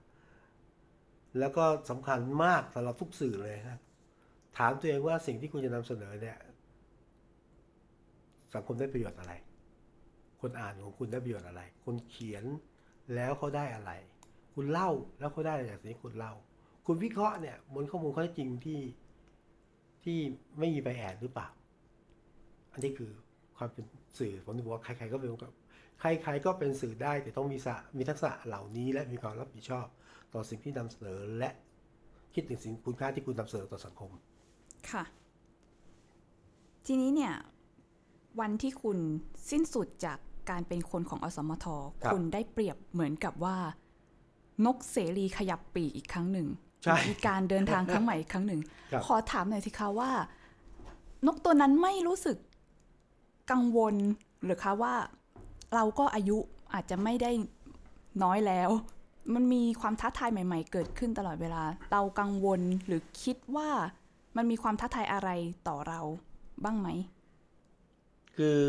[SPEAKER 2] แล้วก็สำคัญมากสำหรับทุกสื่อเลยนะถามตัวเองว่าสิ่งที่คุณจะนำเสนอเนี่ย สังคมได้ประโยชน์อะไร คนอ่านของคุณได้ประโยชน์อะไร คนเขียนแล้วเขาได้อะไร คุณเล่าแล้วเขาได้อะไรจากสิ่งที่คุณเล่า คุณวิเคราะห์เนี่ยบนข้อมูลข้อเท็จจริงที่ที่ไม่มีใบแอนหรือเปล่า อันนี้คือความเป็นสื่อผมถึงบอกว่าใครๆก็เป็น ใครๆก็เป็นสื่อได้แต่ต้องมีสะมีทักษะเหล่านี้ และมีความรับผิดชอบต่อสิ่งที่นำเสนอและคิดถึงสิ่งคุณค่าที่คุณนำเสนอต่อสังคม
[SPEAKER 1] ค่ะ ทีนี้เนี่ย วันที่คุณสิ้นสุดจากการเป็นคนของอสมท
[SPEAKER 2] ครับ
[SPEAKER 1] คุณได้เปรียบเหมือนกับว่า นกเสรีขยับปีกอีกครั้งหนึ่ง
[SPEAKER 2] ใช่
[SPEAKER 1] มีการเดินทางครั้งใหม่อีกครั้งหนึ่ง
[SPEAKER 2] ครับ
[SPEAKER 1] ขอถามหน่อยสิคะว่า นกตัวนั้นไม่รู้สึกกังวลหรือคะว่า เราก็อายุอาจจะไม่ได้น้อยแล้ว มันมีความท้าทายใหม่ ๆ เกิดขึ้นตลอดเวลา เรากังวลหรือคิดว่ามันมีความท้าทายอะไรต่อเราบ้างไหม
[SPEAKER 2] คือ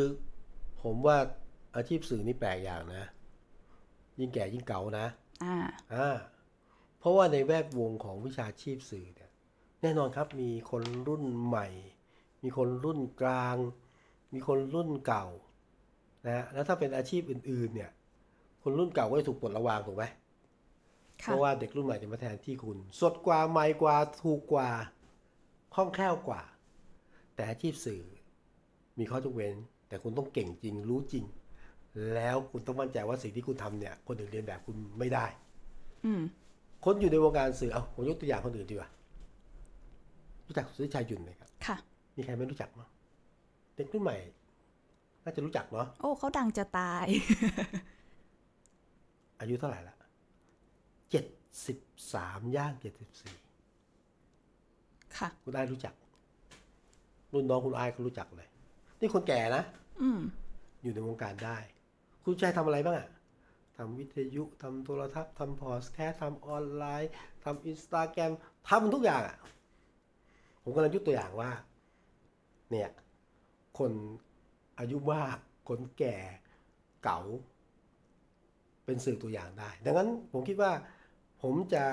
[SPEAKER 2] ผมว่าอาชีพสื่อนี่แปลกอย่างนะ ยิ่งแก่ยิ่งเก่านะ
[SPEAKER 1] อ่า
[SPEAKER 2] อ่า เพราะว่าในแวดวงของวิชาชีพสื่อเนี่ย แน่นอนครับมีคนรุ่นใหม่ มีคนรุ่นกลาง มีคนรุ่นเก่า นะฮะแล้วถ้าเป็นอาชีพอื่นๆ เนี่ย คนรุ่นเก่าก็จะถูกปลดระวางถูกไหมเพ
[SPEAKER 1] ค่ะ
[SPEAKER 2] ราะว่าเด็กรุ่นใหม่จะมาแทนที่คุณ สดกว่าใหม่กว่าถูกกว่าคล่องแคล่วกว่า แต่อาชีพสื่อมีข้อยกเว้น แต่คุณต้องเก่งจริงรู้จริง แล้วคุณต้องมั่นใจว่าสิ่งที่คุณทำเนี่ย คนอื่นเรียนแบบคุณไม่ได้
[SPEAKER 1] อืม
[SPEAKER 2] คนอยู่ในวงการสื่อเอาผมยกตัวอย่างคนอื่นดีกว่ารู้จักสุริชัยหยุ่นไหมครับ
[SPEAKER 1] ค่ะ
[SPEAKER 2] มีใครไม่รู้จักมั้งเด็กรุ่นใหม่ น่าจะรู้จักเนาะ
[SPEAKER 1] โอ้เขาดังจะตาย
[SPEAKER 2] อายุเท่าไหร่ละเจ็ดสิบสามย่างเจ็ดสิบสี่
[SPEAKER 1] ค่ะ
[SPEAKER 2] คุณอ้ายรู้จัก รุ่นน้องคุณอ้ายก็รู้จักเลย นี่คนแก่นะ
[SPEAKER 1] อืม
[SPEAKER 2] อยู่ในวงการได้ คุณชายทำอะไรบ้างอะทำวิทยุทำโทรทัศน์ทำพอดแคสต์ทำออนไลน์ทำอินสตาแกรมทำทุกอย่างอะผมกำลังยกตัวอย่างว่า เนี่ย คน อายุมากคนแก่เก่า เป็นสื่อตัวอย่างได้ ดังนั้นผมคิดว่า ผมจะ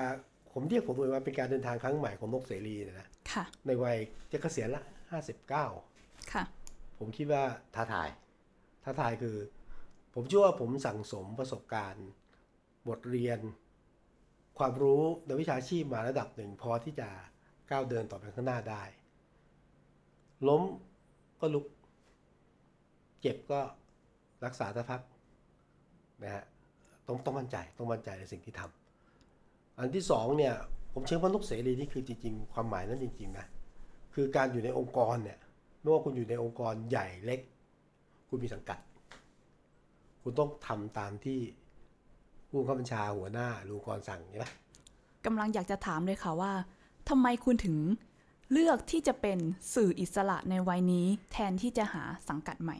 [SPEAKER 2] ผมเรียกผมเลยว่าเป็นการเดินทางครั้งใหม่ของนกเสรีเนี่ยนะ
[SPEAKER 1] ค่ะ
[SPEAKER 2] ในวัยจะเกษียณละห้าสิบเก้า
[SPEAKER 1] ค่ะ
[SPEAKER 2] ผมคิดว่าท้าทาย ท้าทายคือ ผมเชื่อว่าผมสั่งสมประสบการณ์ บทเรียน ความรู้ในวิชาชีพมาระดับหนึ่งพอที่จะก้าวเดินต่อไปข้างหน้าได้ ล้มก็ลุก เจ็บก็รักษาสักพักนะฮะต้องต้องมั่นใจต้องมั่นใจในสิ่งที่ทำอันที่สองเนี่ยผมเชื่อว่านกเสรีนี่คือจริง ๆ ความหมายนั้นจริงๆนะคือการอยู่ในองค์กรเนี่ยไม่ว่าคุณอยู่ในองค์กรใหญ่เล็ก คุณมีสังกัด คุณต้องทำตามที่ผู้บังคับบัญชาหัวหน้าหรือองค์กรสั่งใช่ไหม
[SPEAKER 1] กำลังอยากจะถามเลยค่ะว่าทำไมคุณถึงเลือกที่จะเป็นสื่ออิสระในวัยนี้ แทนที่จะหาสังกัดใหม่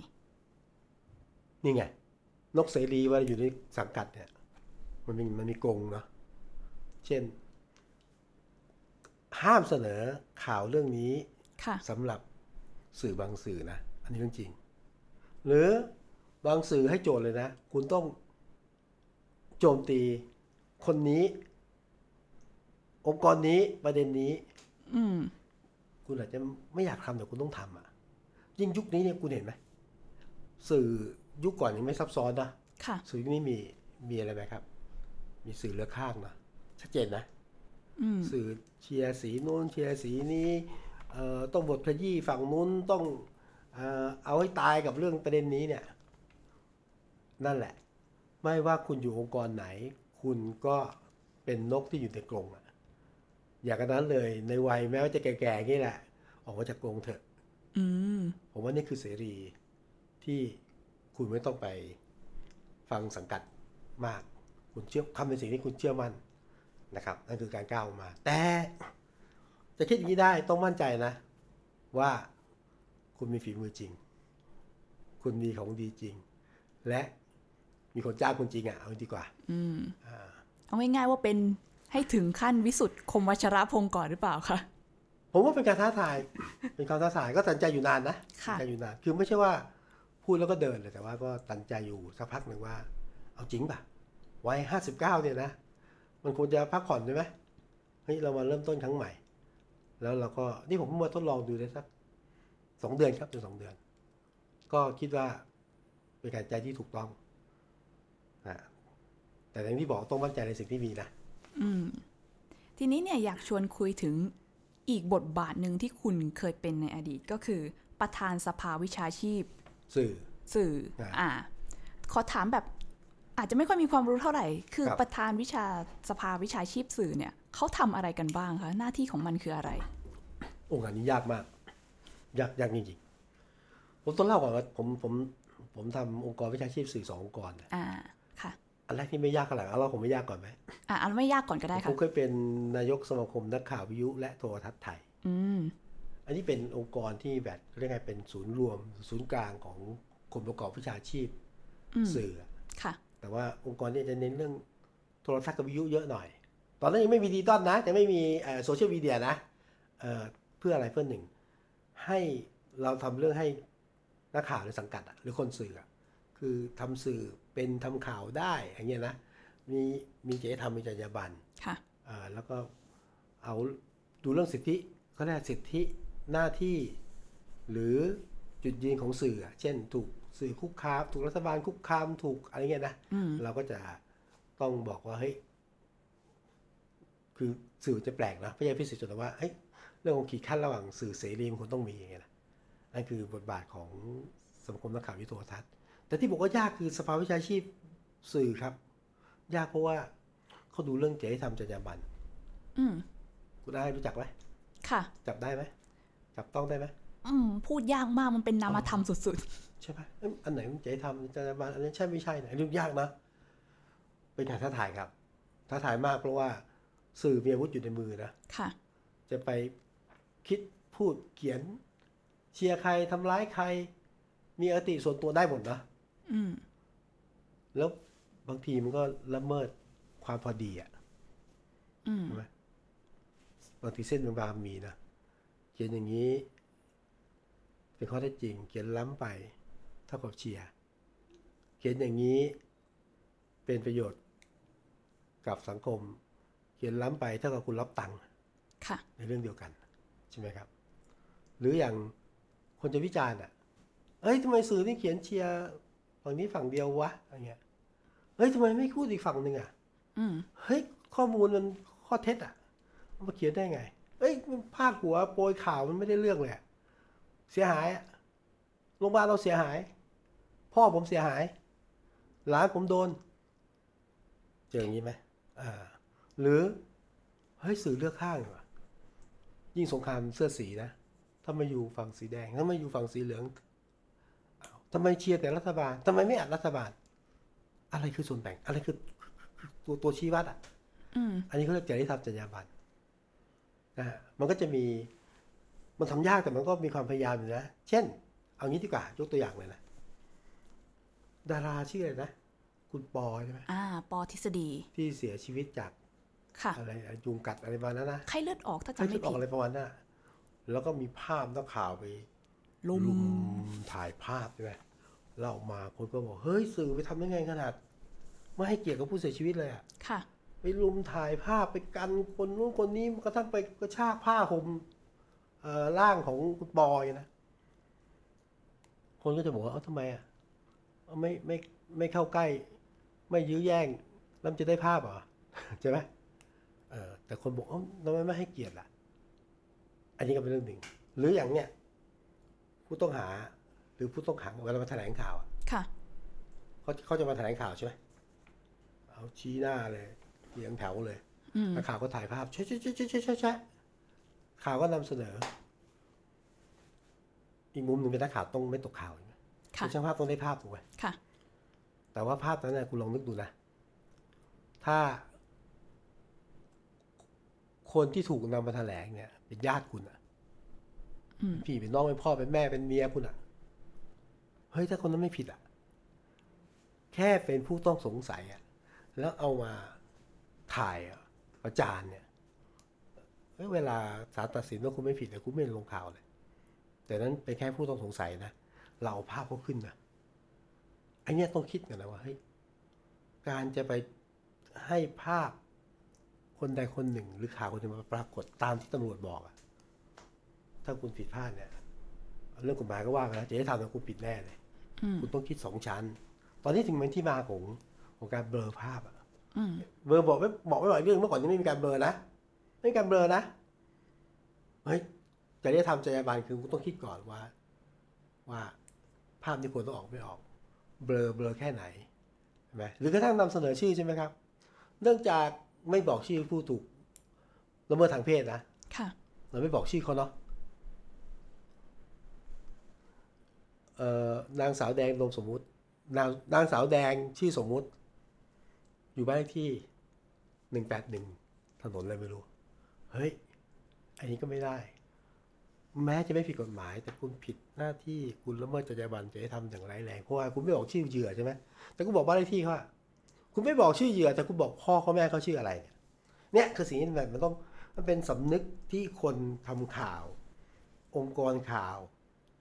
[SPEAKER 2] นี่ไง นกเสรีเว่าอยู่ในสังกัดเนี่ย มันมีมันมีกรงเนาะเช่น ห้ามเสนอข่าวเรื่องนี้
[SPEAKER 1] ค่ะ
[SPEAKER 2] สำหรับสื่อบางสื่อนะ อันนี้เรื่องจริง หรือบางสื่อให้โจทย์เลยนะ คุณต้องโจมตีคนนี้ องค์กรนี้ประเด็นนี้
[SPEAKER 1] อืม
[SPEAKER 2] คุณอาจจะไม่อยากทำแต่คุณต้องทำอะ ยิ่งยุคนี้เนี่ยคุณเห็นไหมสื่อ ยุคก่อนยังไม่ซับซ้อนนะ
[SPEAKER 1] ค่ะ
[SPEAKER 2] สื่อยุคนี้มีมีอะไรไหมครับ มีสื่อเลือกข้างนะชัดเจนนะ
[SPEAKER 1] อืม
[SPEAKER 2] สื่อเชียร์สีนู้นเชียร์สีนี้เอ่อต้องบทขยี้ฝั่งนู้นต้องเอ่อเอาให้ตายกับเรื่องประเด็นนี้เนี่ย นั่นแหละ ไม่ว่าคุณอยู่องค์กรไหน คุณก็เป็นนกที่อยู่ในกรงอะอย่างนั้นเลยในวัยแม้ว่าจะแก่ๆอย่างนี้แหละ ออกมาจากกรงเถอะ
[SPEAKER 1] อืม
[SPEAKER 2] ผมว่านี่คือเสรีที่ คุณไม่ต้องไปฟังสังกัดมาก คุณเชื่อทำในสิ่งที่คุณเชื่อมั่นนะครับ นั่นคือการก้าวออกมา แต่จะคิดอย่างนี้ได้ต้องมั่นใจนะ ว่าคุณมีฝีมือจริง คุณมีของดีจริง และมีคนจ้างคุณจริงอะเอาดีกว่า
[SPEAKER 1] อืม
[SPEAKER 2] อ่า
[SPEAKER 1] เอาง่ายๆว่าเป็นให้ถึงขั้นวิสุทธ์คมวัชรพงศ์ก่อนหรือเปล่าคะ
[SPEAKER 2] ผมว่าเป็นการท้าทาย เป็นการท้าทายก็ตัดสินใจอยู่นานนะ
[SPEAKER 1] ค่ะ
[SPEAKER 2] ตัดสินใจอยู่นาน คือไม่ใช่ว่า พูดแล้วก็เดินเลยแต่ว่าก็ตันใจอยู่สักพักหนึ่งว่า เอาจริงป่ะวัยห้าสิบเก้าเนี่ยนะ มันควรจะพักผ่อนใช่ไหมเฮ้ยเรามาเริ่มต้นครั้งใหม่ แล้วเราก็นี่ผมเพิ่งมาทดลองดูได้สักสองเดือนครับเป็นสองเดือน ก็คิดว่าเป็นการใจที่ถูกต้องนะแต่อย่างที่บอกต้องมั่นใจในสิ่งที่มีนะ
[SPEAKER 1] อืมทีนี้เนี่ยอยากชวนคุยถึงอีกบทบาทหนึ่งที่คุณเคยเป็นในอดีตก็คือประธานสภาวิชาชีพ
[SPEAKER 2] สื่อ
[SPEAKER 1] สื่อ
[SPEAKER 2] ครับ
[SPEAKER 1] อ่าขอถามแบบอาจจะไม่ค่อยมีความรู้เท่าไหร่ คือ
[SPEAKER 2] ครับ
[SPEAKER 1] ประธานวิชาสภาวิชาชีพสื่อเนี่ยเขาทำอะไรกันบ้างคะหน้าที่ของมันคืออะไร
[SPEAKER 2] โอ้งานนี้ยากมาก ยากยากจริงๆผมต้องเล่าก่อนว่าผมผมผมทำองค์กรวิชาชีพสื่อสององค์กรนะ
[SPEAKER 1] อ่าค่ะ
[SPEAKER 2] อันแรกที่ไม่ยากขนาดนั้นเราผมไม่ยากก่อนไหม
[SPEAKER 1] อ่าอันไม่ยากก่อนก็ได้
[SPEAKER 2] ผ
[SPEAKER 1] ค่ะ
[SPEAKER 2] มเคยเป็นนายกสมาคมนักข่าววิทยุและโทรทัศน์ไทย
[SPEAKER 1] อืม
[SPEAKER 2] อันนี้เป็นองค์กรที่แบบเรียกไงเป็นศูนย์รวม ศูนย์กลางของคนประกอบวิชาชีพ
[SPEAKER 1] อืม
[SPEAKER 2] สื่อ
[SPEAKER 1] ค่ะ
[SPEAKER 2] แต่ว่าองค์กรเนี้จะเน้นเรื่องโทรทัศน์กับวิทยุเยอะหน่อย ตอนนั้นยังไม่มีดิจิตอลนะจะไม่มีโซเชียลมีเดียนะเอ่อเพื่ออะไรเพื่อหนึ่ง ให้เราทำเรื่องให้นักข่าวในสังกัดอะหรือคนสื่ออะคือทำสื่อเป็นทำข่าวได้อย่างเงี้ยนะมีมีจริยธรรมมีจรรยาบรรณ
[SPEAKER 1] ค่ะ
[SPEAKER 2] เอ่อแล้วก็เอาดูเรื่องสิทธิเขาเรียกสิทธิ หน้าที่ หรือจุดยืนของสื่ออะเช่น ถูกสื่อคุกคามถูกรัฐบาลคุกคามถูกอะไรเงี้ยนะ
[SPEAKER 1] อืม
[SPEAKER 2] เราก็จะต้องบอกว่าเฮ้ยคือสื่อจะแปลกนะพยายามพิสูจน์จนว่าเฮ้ยเรื่องของขีดขั้นระหว่างสื่อเสรีมันควรต้องมีอย่างเงี้ยนะนั่นคือบทบาทของสมาคมนักข่าววิทยุโทรทัศน์แต่ที่บอกว่ายากคือสภาวิชาชีพสื่อครับ ยากเพราะว่าเขาดูเรื่องจริยธรรมจรรยาบรรณ
[SPEAKER 1] อืม
[SPEAKER 2] คุณได้รู้จักไหม
[SPEAKER 1] ค่ะ
[SPEAKER 2] จับได้ไหม จับต้องได้ไหม
[SPEAKER 1] อืมพูดยากมากมันเป็นนามธรรมสุด
[SPEAKER 2] ใช่ไหมเอ้ยอันไหนมันจริยธรรมจรรยาบรรณอันนี้ใช่ไม่ใช่เนี่ยอันนี้ยากนะ เป็นการท้าทายครับ ท้าทายมากเพราะว่าสื่อมีอาวุธอยู่ในมือนะ
[SPEAKER 1] ๆค่ะ
[SPEAKER 2] จะไปคิดพูดเขียน เชียร์ใครทำร้ายใคร มีอติส่วนตัวได้หมดนะ
[SPEAKER 1] อืม
[SPEAKER 2] แล้วบางทีมันก็ละเมิดความพอดีอะ
[SPEAKER 1] อืม
[SPEAKER 2] ใช่ไหมบางทีเส้นบางๆมีนะ เขียนอย่างนี้ เป็นข้อเท็จจริง เขียนล้ำไปเท่ากับเชียร์เขียนอย่างนี้เป็นประโยชน์กับสังคม เขียนล้ำไปเท่ากับคุณรับตังค์
[SPEAKER 1] ค่ะ
[SPEAKER 2] ในเรื่องเดียวกัน ใช่ไหมครับ หรืออย่างคนจะวิจารณ์อะ เอ้ยทำไมสื่อนี่เขียนเชียร์ฝั่งนี้ฝั่งเดียววะอะไรเงี้ยเฮ้ยทำไมไม่พูดอีกฝั่งหนึ่งอะ
[SPEAKER 1] อืม
[SPEAKER 2] เฮ้ยข้อมูลมันข้อเท็จอะมันมาเขียนได้ไง เอ้ยมันพาดหัวโปรยข่าวมันไม่ได้เรื่องเลยอะเสียหายอะโรงพยาบาลเราเสียหาย พ่อผมเสียหาย หลานผมโดน เจออย่างนี้ไหมอ่า หรือเฮ้ยสื่อเลือกข้างดีกว่ายิ่งสงครามเสื้อสีนะถ้ามาอยู่ฝั่งสีแดงถ้ามาอยู่ฝั่งสีเหลืองอ้าวทำไมเชียร์แต่รัฐบาลทำไมไม่อัดรัฐบาล อะไรคือส่วนแบ่ง อะไรคือตัวตัวชี้วัดอะ
[SPEAKER 1] อืม
[SPEAKER 2] อันนี้เขาเรียกจริยธรรมจรรยาบรรณ นะฮะมันก็จะมีมันทำยากแต่มันก็มีความพยายามอยู่นะ เช่น เอางี้ดีกว่ายกตัวอย่างเลยนะ ดาราชื่ออะไรนะ คุณปอใช่ไหม
[SPEAKER 1] อ่า ปอทฤษฎี
[SPEAKER 2] ที่เสียชีวิตจาก
[SPEAKER 1] ค่ะ
[SPEAKER 2] อะไรอะยุงกัดอะไรประมาณนั้นนะ
[SPEAKER 1] ไข้เลือดออกถ้า
[SPEAKER 2] ใช่
[SPEAKER 1] จำ
[SPEAKER 2] ชุ
[SPEAKER 1] ไม่
[SPEAKER 2] ดออ
[SPEAKER 1] ผิ
[SPEAKER 2] ก
[SPEAKER 1] ด
[SPEAKER 2] อะไรประมาณนั้นอะแล้วก็มีภาพนักข่าวไป
[SPEAKER 1] ลุม
[SPEAKER 2] ถ่ายภาพใช่ไหมแล้วออกมาคนก็บอกเฮ้ยสื่อไปทำได้ไงขนาด ไม่ให้เกียรติกับผู้เสียชีวิตเลยอะ
[SPEAKER 1] ค่ะ
[SPEAKER 2] ไปรุมถ่ายภาพไปกันคนนู้นคนนี้กระทั่งไปกระชากผ้าห่มเอ่อร่างของคุณบอยนะ คนก็จะบอกว่าเอ้าทำไมอะเอาไม่ไม่ไม่เข้าใกล้ ไม่ยื้อแย่งแล้วมันจะได้ภาพเหรอใช่ไหมเออแต่คนบอกเอ้าทำไมไม่ให้เกียรติล่ะ อันนี้ก็เป็นเรื่องหนึ่ง หรืออย่างเนี้ยผู้ต้องหา หรือผู้ต้องขังเวลามาแถลงข่าวอะ
[SPEAKER 1] ค่ะ
[SPEAKER 2] เขาเขาจะมาแถลงข่าวใช่ไหมเอาชี้หน้าเลย เรียงแถวเลย
[SPEAKER 1] อืม
[SPEAKER 2] นักข่าวก็ถ่ายภาพแชะแชะแชะแชะแชะแชะแชะข่าวก็นำเสนอ อีกมุมหนึ่งเป็นนักข่าวต้องไม่ตกข่าวใช่ไหม
[SPEAKER 1] ค่ะ
[SPEAKER 2] เป็นช่างภาพต้องได้ภาพถูกไหม
[SPEAKER 1] ค่ะ
[SPEAKER 2] แต่ว่าภาพนั้นนะคุณลองนึกดูนะ ถ้า คนที่ถูกนำมาแถลงเนี่ย เป็นญาติคุณอะ
[SPEAKER 1] อืม
[SPEAKER 2] พี่เป็นน้องเป็นพ่อเป็นแม่เป็นเมียคุณอะเฮ้ยถ้าคนนั้นไม่ผิดอะแค่เป็นผู้ต้องสงสัยอะแล้วเอามา ถ่ายอะประจานเนี่ยเอ้ยเวลาศาลตัดสินว่าคุณไม่ผิดเนี่ยคุณไม่ลงข่าวเลย แต่นั้นเป็นแค่ผู้ต้องสงสัยนะ เราเอาภาพเขาขึ้นนะอันเนี้ยต้องคิดกันนะว่าเฮ้ยการจะไปให้ภาพคนใดคนหนึ่ง หรือข่าวคนหนึ่งมาปรากฏตามที่ตำรวจบอกอะถ้าคุณผิดพลาดเนี่ยเรื่องกฎหมายก็ว่ากันแล้วจะให้ทำแล้วคุณผิดแน่เลย
[SPEAKER 1] อืม
[SPEAKER 2] คุณต้องคิดสองชั้น ตอนนี้ถึงเป็นที่มาของของการเบลอภาพอะ
[SPEAKER 1] อืม
[SPEAKER 2] เบลอบอกไม่บอกไม่บ่อยเรื่องเมื่อก่อนยังไม่มีการเบลอนะไม่มีการเบลอนะเฮ้ยจะได้ทำจรรยาบรรณคือคุณต้องคิดก่อนว่า ว่าภาพนี้ควรต้องออกไม่ออก เบลอเบลอแค่ไหนใช่ไหมหรือกระทั่งนำเสนอชื่อใช่ไหมครับ เนื่องจากไม่บอกชื่อผู้ถูกละเมิดทางเพศนะ
[SPEAKER 1] ค่ะ
[SPEAKER 2] เราไม่บอกชื่อเขาเนาะเอ่อนางสาวแดงนามสมมุติ นางนางสาวแดงชื่อสมมุติ อยู่บ้านเลขที่หนึ่งแปดหนึ่งถนนอะไรไม่รู้ เฮ้ย อันนี้ก็ไม่ได้ แม้จะไม่ผิดกฎหมาย แต่คุณผิดหน้าที่คุณละเมิดจรรยาบรรณจะให้ทำอย่างไรายแรงเพราะว่าคุณไม่บอกชื่อเหยื่อใช่ไหมแต่คุณบอกบ้านเลขที่เขาอะคุณไม่บอกชื่อเหยื่อ แต่คุณบอกพ่อเขาแม่เขาชื่ออะไร เนี่ยเนี่ยคือสิ่งที่แบบมันต้องมันเป็นสำนึกที่คนทำข่าว องค์กรข่าว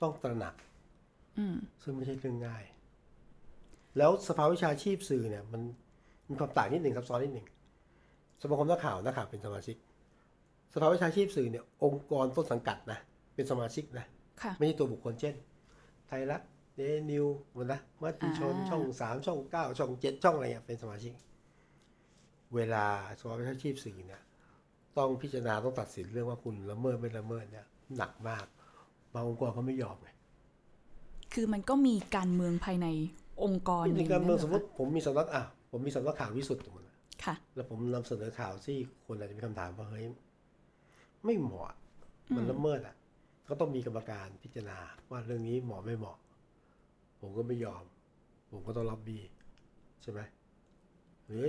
[SPEAKER 2] ต้องตระหนัก
[SPEAKER 1] อืม
[SPEAKER 2] ซึ่งไม่ใช่เรื่องง่าย แล้วสภาวิชาชีพสื่อเนี่ย มัน มีความต่างนิดหนึ่งซับซ้อนนิดหนึ่งสมาคมนักข่าวนักข่าวเป็นสมาชิก สภาวิชาชีพสื่อเนี่ยองค์กรต้นสังกัดนะ เป็นสมาชิกนะ
[SPEAKER 1] ค่ะ
[SPEAKER 2] ไม่ใช่ตัวบุคคลเช่น ไทยรัฐเดนิวมันนะมติชน
[SPEAKER 1] อ่า
[SPEAKER 2] ช่องสามช่องเก้าช่องเจ็ดช่องอะไรเงี้ยเป็นสมาชิก เวลาสภาวิชาชีพสื่อเนี่ยต้องพิจารณาต้องตัดสินเรื่องว่าคุณละเมิดไม่ละเมิดเนี่ยหนักมากบางองค์กรเขาไม่ยอมไง
[SPEAKER 1] คือมันก็มีการเมืองภายในองค์กร
[SPEAKER 2] พิธีกรรมเมืองสมม
[SPEAKER 1] หร
[SPEAKER 2] ติผมมีสำนักอะ ผมมีสำนักข่าววิสุทธิ์สมมติ
[SPEAKER 1] ค่ะ
[SPEAKER 2] แล้วผมนำเสนอข่าวที่คนอาจจะมีคำถามว่าเฮ้ยไม่เหมาะ มันละเมิดอะ ก็ต้องมีกรรมการพิจารณาว่าเรื่องนี้เหมาะไม่เหมาะ ผมก็ไม่ยอม ผมก็ต้องรับบีใช่ไหมหรือ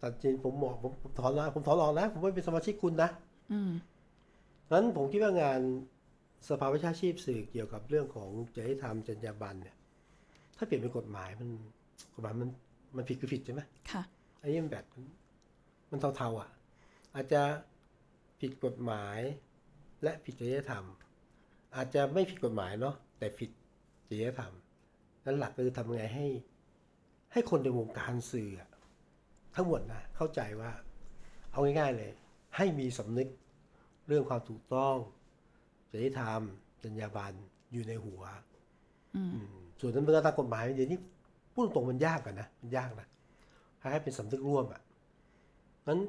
[SPEAKER 2] ตัดจริงผมเหมาะผมผมถอนนะผมถอนออกนะ ผมไม่เป็นสมาชิกคุณนะ
[SPEAKER 1] อืม
[SPEAKER 2] นั้นผมคิดว่างานสภาวิชาชีพสื่อเกี่ยวกับเรื่องของจริยธรรมจรรยาบรรณเนี่ย ถ้าเปลี่ยนเป็นกฎหมายมันกฎหมายมัน มันผิดคือผิดใช่ไหม
[SPEAKER 1] ค่ะ
[SPEAKER 2] อันนี้มันแบบ มันเทาๆอะ อาจจะผิดกฎหมาย และผิดจริยธรรม อาจจะไม่ผิดกฎหมายเนาะแต่ผิดจริยธรรมนั้นหลักคือทำไงให้ ให้คนในวงการสื่ออะทั้งหมดนะเข้าใจว่า เอาง่ายๆเลย ให้มีสำนึกเรื่องความถูกต้องจริยธรรมจรรยาบรรณอยู่ในหัว
[SPEAKER 1] อืม
[SPEAKER 2] อืมส่วนนั้นเรื่องตามกฎหมายเดี๋ยวนี้ พูดตรงๆมันยากกันนะ มันยากนะให้เป็นสำนึกร่วมอะนั้น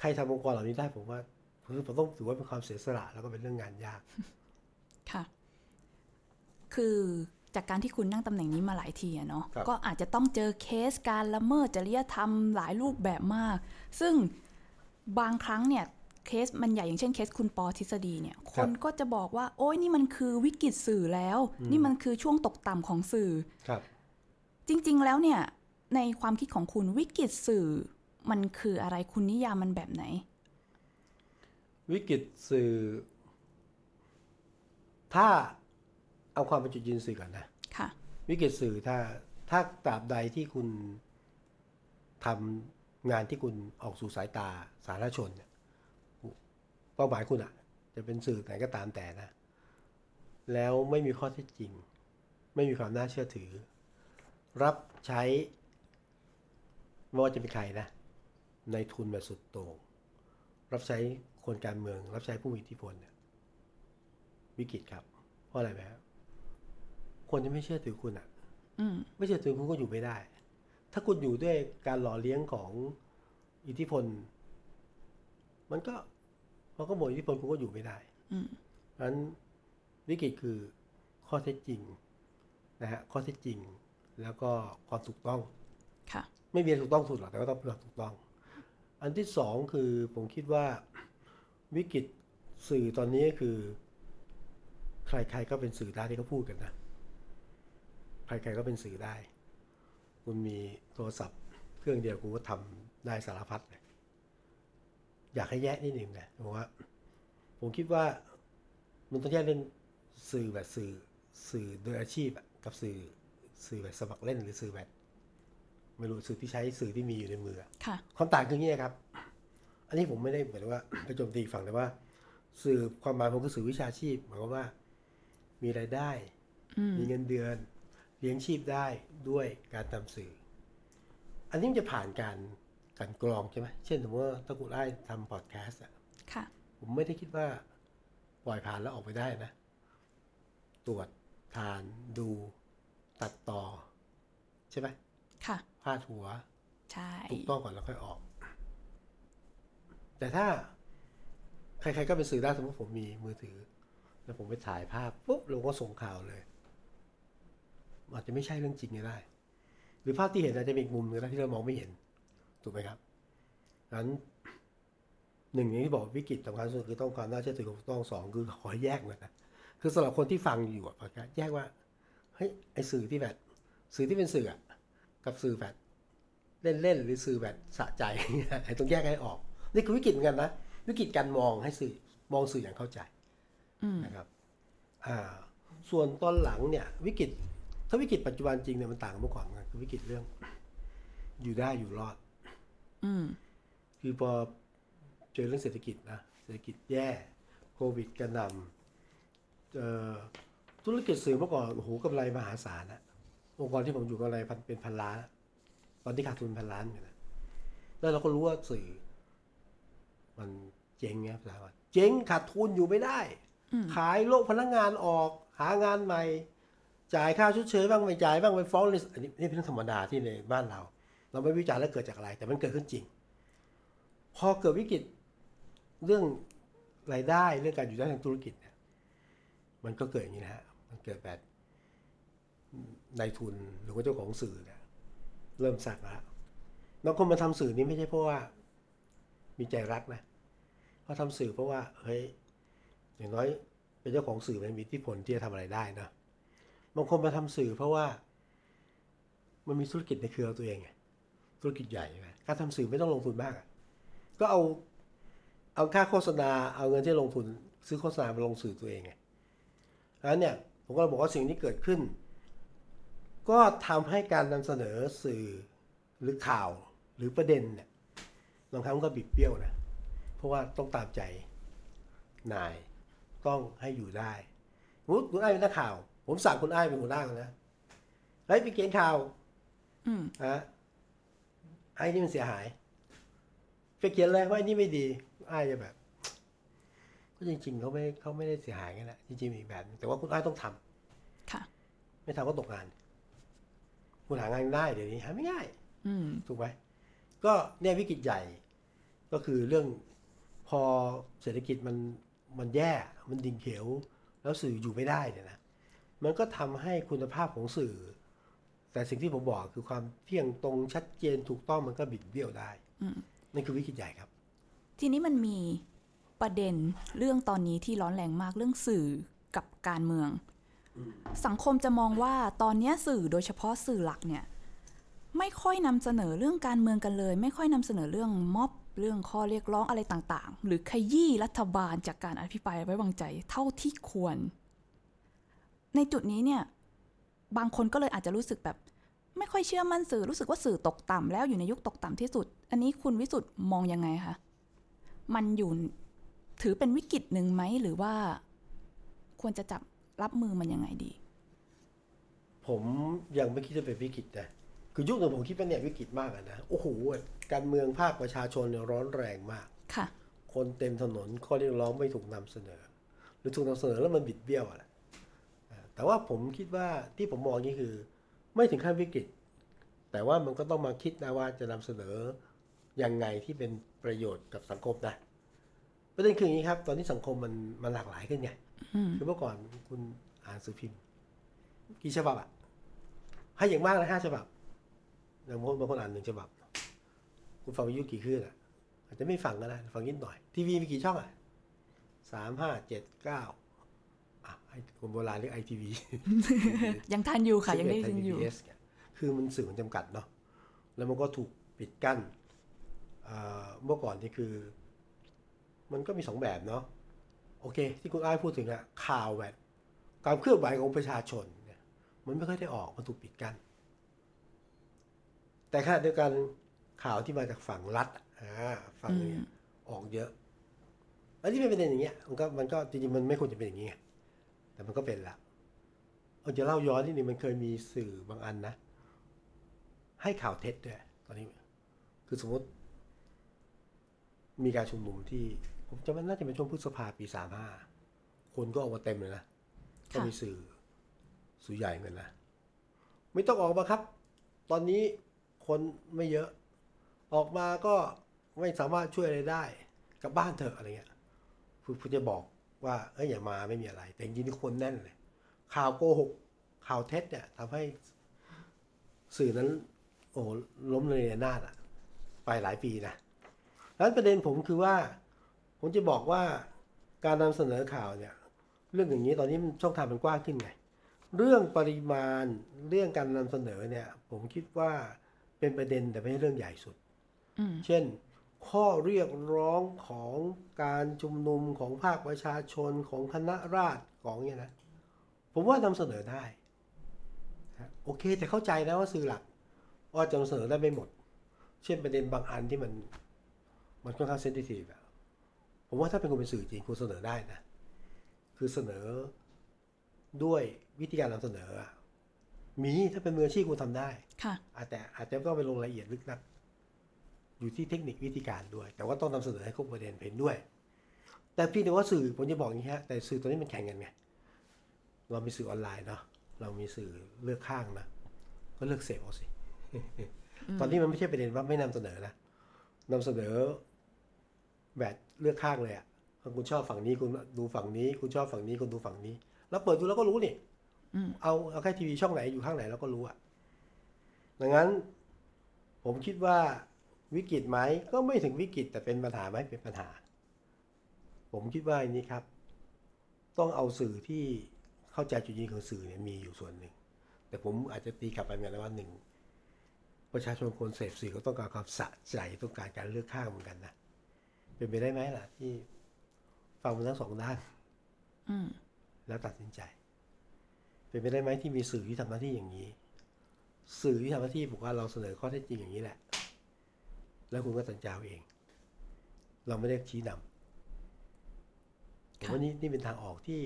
[SPEAKER 2] ใครทำองค์กรเหล่านี้ได้ผมว่าคือผมต้องถือว่าเป็นความเสียสละแล้วก็เป็นเรื่องงานยาก
[SPEAKER 1] ค่ะ คือจากการที่คุณนั่งตำแหน่งนี้มาหลายทีอะเนาะ
[SPEAKER 2] ครับ
[SPEAKER 1] ก็อาจจะต้องเจอเคสการละเมิดจริยธรรมหลายรูปแบบมาก ซึ่งบางครั้งเนี่ยเคสมันใหญ่อย่างเช่นเคสคุณปอทฤษฎีเนี่ย คนก็จะบอกว่า โอ้ยนี่มันคือวิกฤตสื่อแล้ว นี่มันคือช่วงตกต่ำของสื่อ
[SPEAKER 2] ครับ
[SPEAKER 1] จริง ๆ แล้วเนี่ยในความคิดของคุณวิกฤตสื่อมันคืออะไรคุณนิยามมันแบบไหน
[SPEAKER 2] วิกฤตสื่อ ถ้าเอาความเป็นจุดยืนสื่อก่อนนะ
[SPEAKER 1] ค่ะ
[SPEAKER 2] วิกฤตสื่อถ้าถ้าตราบใดที่คุณทำงานที่คุณออกสู่สายตาสาธารณชนเนี่ยเป้าหมายคุณอะจะเป็นสื่อไหนก็ตามแต่นะ แล้วไม่มีข้อเท็จจริง ไม่มีความน่าเชื่อถือ รับใช้ไม่ว่าจะเป็นใครนะในทุนแบบสุดโต่งรับใช้คนการเมือง รับใช้ผู้มีอิทธิพลเนี่ยวิกฤตครับ เพราะอะไรไหมครับคนจะไม่เชื่อถือคุณอะ
[SPEAKER 1] อืม
[SPEAKER 2] ไม่เชื่อถือคุณก็อยู่ไม่ได้ ถ้าคุณอยู่ด้วยการหล่อเลี้ยงของอิทธิพล มันก็พอก็หมดอิทธิพลคุณก็อยู่ไม่ได้
[SPEAKER 1] อืม
[SPEAKER 2] เพราะฉะนั้นวิกฤตคือข้อเท็จจริงนะฮะข้อเท็จจริง แล้วก็ความถูกต้อง
[SPEAKER 1] ค่ะ
[SPEAKER 2] ไม่มีอะไรถูกต้องสุดหรอกแต่ก็ต้องเป็นความถูกต้อง อันที่สองคือผมคิดว่าวิกฤตสื่อตอนนี้คือ ใครๆก็เป็นสื่อได้ที่เขาพูดกันนะใครๆก็เป็นสื่อได้ คุณมีโทรศัพท์ เครื่องเดียวคุณก็ทำได้สารพัดเลยอยากให้แยกนิดหนึ่งนะผมว่า ผมคิดว่ามันต้องแยกเล่นสื่อแบบสื่อ สื่อโดยอาชีพอะกับสื่อ สื่อแบบสมัครเล่นหรือสื่อแบบไม่รู้สื่อที่ใช้สื่อที่มีอยู่ในมืออะ
[SPEAKER 1] ค่ะ
[SPEAKER 2] ความต่างคืออย่างนี้ครับ อันนี้ผมไม่ได้เหมือนว่าไปโจมตีฝั่งแต่ว่า สื่อความหมายผมคือสื่อวิชาชีพหมายความว่า มีรายได้
[SPEAKER 1] อืม
[SPEAKER 2] มีเงินเดือน เลี้ยงชีพได้ด้วยการทำสื่อ อันนี้มันจะผ่านการกลันกรองใช่ไหมเช่นสมมติว่าถ้าคุณได้ทำพอดแคสต์อะ
[SPEAKER 1] ค่ะ
[SPEAKER 2] ผมไม่ได้คิดว่าปล่อยผ่านแล้วออกไปได้นะ ตรวจทานดู ตัดต่อ ใช่ไหม
[SPEAKER 1] ค่ะ
[SPEAKER 2] พาดหัว
[SPEAKER 1] ใช่
[SPEAKER 2] ถูกต้องก่อนแล้วค่อยออก แต่ถ้า ใคร ๆ ก็เป็นสื่อได้สมมติผมมีมือถือ แล้วผมไปถ่ายภาพปุ๊บเราก็ส่งข่าวเลยอาจจะไม่ใช่เรื่องจริงก็ได้ หรือภาพที่เห็นอาจจะเป็นอีกมุมหนึงก็ได้ที่เรามองไม่เห็น ถูกไหมครับดังนั้นหนึ่งอย่างที่บอกวิกฤตสำคัญที่สุดคือต้องความน่าเชื่อถือถูกต้องสองคือขอให้แยกหน่อยนะคือสำหรับคนที่ฟังอยู่อะพอดแคสต์แยกว่าเฮ้ยไอสื่อที่แบบสื่อที่เป็นสื่ออะกับสื่อแบบเล่นๆหรือสื่อแบบสะใจไอ้ต้องแยกให้ออก นี่คือวิกฤตเหมือนกันนะวิกฤตการมองให้สื่อมองสื่ออย่างเข้าใจ
[SPEAKER 1] อืม
[SPEAKER 2] นะครับ อ่า ส่วนตอนหลังเนี่ย วิกฤต ถ้าวิกฤตปัจจุบันจริงเนี่ยมันต่างกับเมื่อก่อนนะคือวิกฤตเรื่อง อยู่ได้อยู่รอด
[SPEAKER 1] อืม
[SPEAKER 2] คือพอเจอเรื่องเศรษฐกิจนะเศรษฐกิจแย่โควิดกระหน่ำเอ่อ ธุรกิจสื่อเมื่อก่อนโอ้โหกำไรมหาศาลนะองค์กรที่ผมอยู่กำไรพันเป็นพันล้าน ตอนที่ขาดทุนพันล้านอยู่นะแล้วเราก็รู้ว่าสื่อ มันเจ๊งไงภาษาว่าเจ๊งขาดทุนอยู่ไม่ได้
[SPEAKER 1] อืม
[SPEAKER 2] ขายโลกพนักงานออก หางานใหม่ จ่ายค่าชดเชยบ้างไม่จ่ายบ้างไปฟ้องเลยอันนี้นี่เป็นเรื่องธรรมดาที่ในบ้านเรา เราไม่วิจารณ์แล้วเกิดจากอะไร แต่มันเกิดขึ้นจริง พอเกิดวิกฤตเรื่องรายได้เรื่องการอยู่ได้ทางธุรกิจเนี่ยมันก็เกิดอย่างนี้นะฮะมัน เกิดแบบนายทุนหรือว่าเจ้าของสื่อเนี่ยเริ่มสักแล้วบางคนมาทำสื่อนี้ไม่ใช่เพราะว่า มีใจรักนะเขาทำสื่อเพราะว่าเฮ้ยอย่างน้อยเป็นเจ้าของสื่อมันมีทธิพลที่จะทำอะไรได้นะบางคนมาทำสื่อเพราะว่า มันมีธุรกิจในเครือตัวเองไงธุรกิจใหญ่ไงการทำสื่อไม่ต้องลงทุนมากก็เอาเอาค่าโฆษณาเอาเงินที่ลงทุนซื้อโฆษณามาลงสื่อตัวเองไงดังนั้นเนี่ย ผมก็บอกว่าสิ่งที่เกิดขึ้น ก็ทำให้การนำเสนอสื่อหรือข่าวหรือประเด็นเนี่ยบางครั้งก็บิดเบี้ยวนะ เพราะว่าต้องตามใจนายต้องให้อยู่ได้สมมุติคุณไอ้ายเป็นนักข่าว ผมสั่งคุณไอ้ายเป็นหัวหน้านะเฮ้ยไปเขียนข่าว
[SPEAKER 1] อืม
[SPEAKER 2] ฮะไอ้นี่มันเสียหาย ไปเขียนเลยว่าไอ้นี่ไม่ดีไอ้ายจะแบบ ก็จริง ๆเขาไม่เขาไม่ได้เสียหายกันแหละจริงๆมีอีกแบบนึงแต่ว่าคุณไอ้ายต้องทำ
[SPEAKER 1] ค่ะ
[SPEAKER 2] ไม่ทำก็ตกงาน คุณหางานได้เดี๋ยวนี้หาไม่ง่าย
[SPEAKER 1] อืม
[SPEAKER 2] ถูกไหมก็เนี่ยวิกฤตใหญ่ ก็คือเรื่องพอเศรษฐกิจมันมันแย่มันดิ่งเหวแล้วสื่ออยู่ไม่ได้เนี่ยนะมันก็ทำให้คุณภาพของสื่อ แต่สิ่งที่ผมบอกคือความเที่ยงตรงชัดเจนถูกต้องมันก็บิดเบี้ยวได้
[SPEAKER 1] อืม
[SPEAKER 2] นั่นคือวิกฤตใหญ่ครับ
[SPEAKER 1] ทีนี้มันมี ประเด็นเรื่องตอนนี้ที่ร้อนแรงมากเรื่องสื่อกับการเมือง สังคมจะมองว่าตอนเนี้ยสื่อโดยเฉพาะสื่อหลักเนี่ยไม่ค่อยนำเสนอเรื่องการเมืองกันเลย ไม่ค่อยนำเสนอเรื่องม็อบเรื่องข้อเรียกร้องอะไรต่างๆ หรือขยี้รัฐบาลจากการอภิปรายไว้วางใจเท่าที่ควร ในจุดนี้เนี่ยบางคนก็เลยอาจจะรู้สึกแบบ ไม่ค่อยเชื่อมั่นสื่อรู้สึกว่าสื่อตกต่ำแล้วอยู่ในยุคตกต่ำที่สุด อันนี้คุณวิสุทธ์มองยังไงคะมันอยู่ ถือเป็นวิกฤตหนึ่งไหมหรือว่าควรจะจับรับมือมันยังไงดี
[SPEAKER 2] ผมยังไม่คิดจะเป็นวิกฤตนะคือยุคหนึ่งผมคิดว่าเนี่ยวิกฤตมากอะนะโอ้โหการเมืองภาคประชาชนเนี่ยร้อนแรงมาก
[SPEAKER 1] ค่ะ
[SPEAKER 2] คนเต็มถนนข้อเรียกร้องไม่ถูกนำเสนอ หรือถูกนำเสนอแล้วมันบิดเบี้ยวอะแหละอ่าแต่ว่าผมคิดว่าที่ผมมองนี่คือ ไม่ถึงขั้นวิกฤต แต่ว่ามันก็ต้องมาคิดนะว่าจะนำเสนอยังไงที่เป็นประโยชน์กับสังคมนะ ประเด็นคืออย่างนี้ครับ ตอนนี้สังคมมันมันหลากหลายขึ้นไง
[SPEAKER 1] อืม
[SPEAKER 2] คือเมื่อก่อนคุณอ่านสื่อพิมพ์กี่ฉบับอะให้อย่างมากนะห้าฉบับอย่างบางคนบางคนอ่านหนึ่งฉบับ คุณฟังวิทยุกี่คลื่นอะอาจจะไม่ฟังก็ได้ฟังนิดหน่อย ทีวีมีกี่ช่องอะสามห้าเจ็ดเก้าอะไอ้คนโบราณเรียกไอทีวี
[SPEAKER 1] ยังทันอยู่ค่ะ ยังได้ยินอยู่
[SPEAKER 2] คือมันสื่อมันจำกัดเนาะแล้วมันก็ถูกปิดกั้นเอ่อเมื่อก่อนนี่คือ มันก็มีสองแบบเนาะโอเค ที่คุณอ้ายพูดถึงอะข่าวแบบการเคลื่อนไหวของประชาชนเนี่ยมันไม่ค่อยได้ออกมันถูกปิดกั้นแต่ขณะเดียวกันข่าวที่มาจากฝั่งรัฐอ่าฝั่งเนี้ออกเยอะอันที่เป็นประเด็นอย่างเงี้ยมันก็มันก็จริงๆมันไม่ควรจะเป็นอย่างนี้ไงแต่มันก็เป็นละเอาจะเล่าย้อนนิดนึงมันเคยมีสื่อบางอันนะ ให้ข่าวเท็จด้วยตอนนี้ คือสมมติ มีการชุมนุมที่ ผมจำว่าน่าจะเป็นช่วงพฤษภาปีสามห้าคนก็ออกมาเต็มเลยนะ ก็มีสื่อ สื่อใหญ่เหมือนกันนะ ไม่ต้องออกมาครับ ตอนนี้คนไม่เยอะ ออกมาก็ไม่สามารถช่วยอะไรได้กลับบ้านเถอะอะไรเงี้ยคือผมจะบอกว่าเอ้ยอย่ามาไม่มีอะไร แต่จริงๆนี่คนแน่นเลย ข่าวโกหก ข่าวเท็จเนี่ยทำให้สื่อนั้น โอ้โหล้มเลยในนาดอะไปหลายปีนะดังนั้นประเด็นผมคือว่า ผมจะบอกว่าการนำเสนอข่าวเนี่ย เรื่องอย่างนี้ตอนนี้มันช่องทางมันกว้างขึ้นไง เรื่องปริมาณเรื่องการนำเสนอเนี่ย ผมคิดว่าเป็นประเด็นแต่ไม่ใช่เรื่องใหญ่สุด
[SPEAKER 1] อืม
[SPEAKER 2] เช่น ข้อเรียกร้องของการชุมนุมของภาคประชาชนของคณะราษฎรของเนี่ยนะผมว่านำเสนอได้นะโอเค แต่เข้าใจนะว่าสื่อหลักว่าจะนำเสนอได้ไม่หมด เช่นประเด็นบางอันที่มัน มันค่อนข้างเซนซิทีฟอะ ผมว่าถ้าเป็นคนเป็นสื่อจริงคุณเสนอได้นะ คือเสนอด้วยวิธีการนำเสนออะมีถ้าเป็นมืออาชีพคุณทำได้
[SPEAKER 1] ค่ะ
[SPEAKER 2] อาจแต่อาจจะไม่ต้องไปลงรายละเอียดลึกนัก อยู่ที่เทคนิควิธีการด้วย แต่ว่าต้องนำเสนอให้ครบประเด็นเห็นด้วย แต่พี่แต่ว่าสื่อผมจะบอกอย่างนี้ฮะ แต่สื่อตัวนี้มันแข่งกันไง เรามีสื่อออนไลน์เนาะ เรามีสื่อเลือกข้างนะ ก็เลือกเสพเอาสิ ตอนนี้มันไม่ใช่ประเด็นว่าไม่นำเสนอนะนำเสนอแบบ เลือกข้างเลยอะ่ะคุณชอบฝั่งนี้คุณดูฝั่งนี้ คุณชอบฝั่งนี้คุณดูฝั่งนี้ แล้วเปิดดูแล้วก็รู้นี่เอาเอาแค่ทีวีช่องไหนอยู่ข้างไหนเราก็รู้อะดังนั้น ผมคิดว่าวิกฤตไหมก็ไม่ถึงวิกฤต แต่เป็นปัญหาไหมเป็นปัญหา ผมคิดว่าอย่างนี้ครับ ต้องเอาสื่อที่เข้าใจจุดยืนของสื่อเนี่ยมีอยู่ส่วนหนึ่ง แต่ผมอาจจะตีกลับไปเหมือนกันว่าหนึ่งประชาชนคนเสพสื่อก็ต้องการความสะใจต้องการการเลือกข้างเหมือนกันนะ เป็นไปได้ไหมล่ะ ที่ฟังมันทั้งสองด้าน
[SPEAKER 1] อืม
[SPEAKER 2] แล้วตัดสินใจ เป็นไปได้ไหมที่มีสื่อที่ทำหน้าที่อย่างนี้ สื่อที่ทำหน้าที่บอกว่าเราเสนอข้อเท็จจริงอย่างนี้แหละ แล้วคุณก็ตัดสินใจเอาเอง เราไม่ได้ชี้นำผมว่านี่นี่เป็นทางออกที่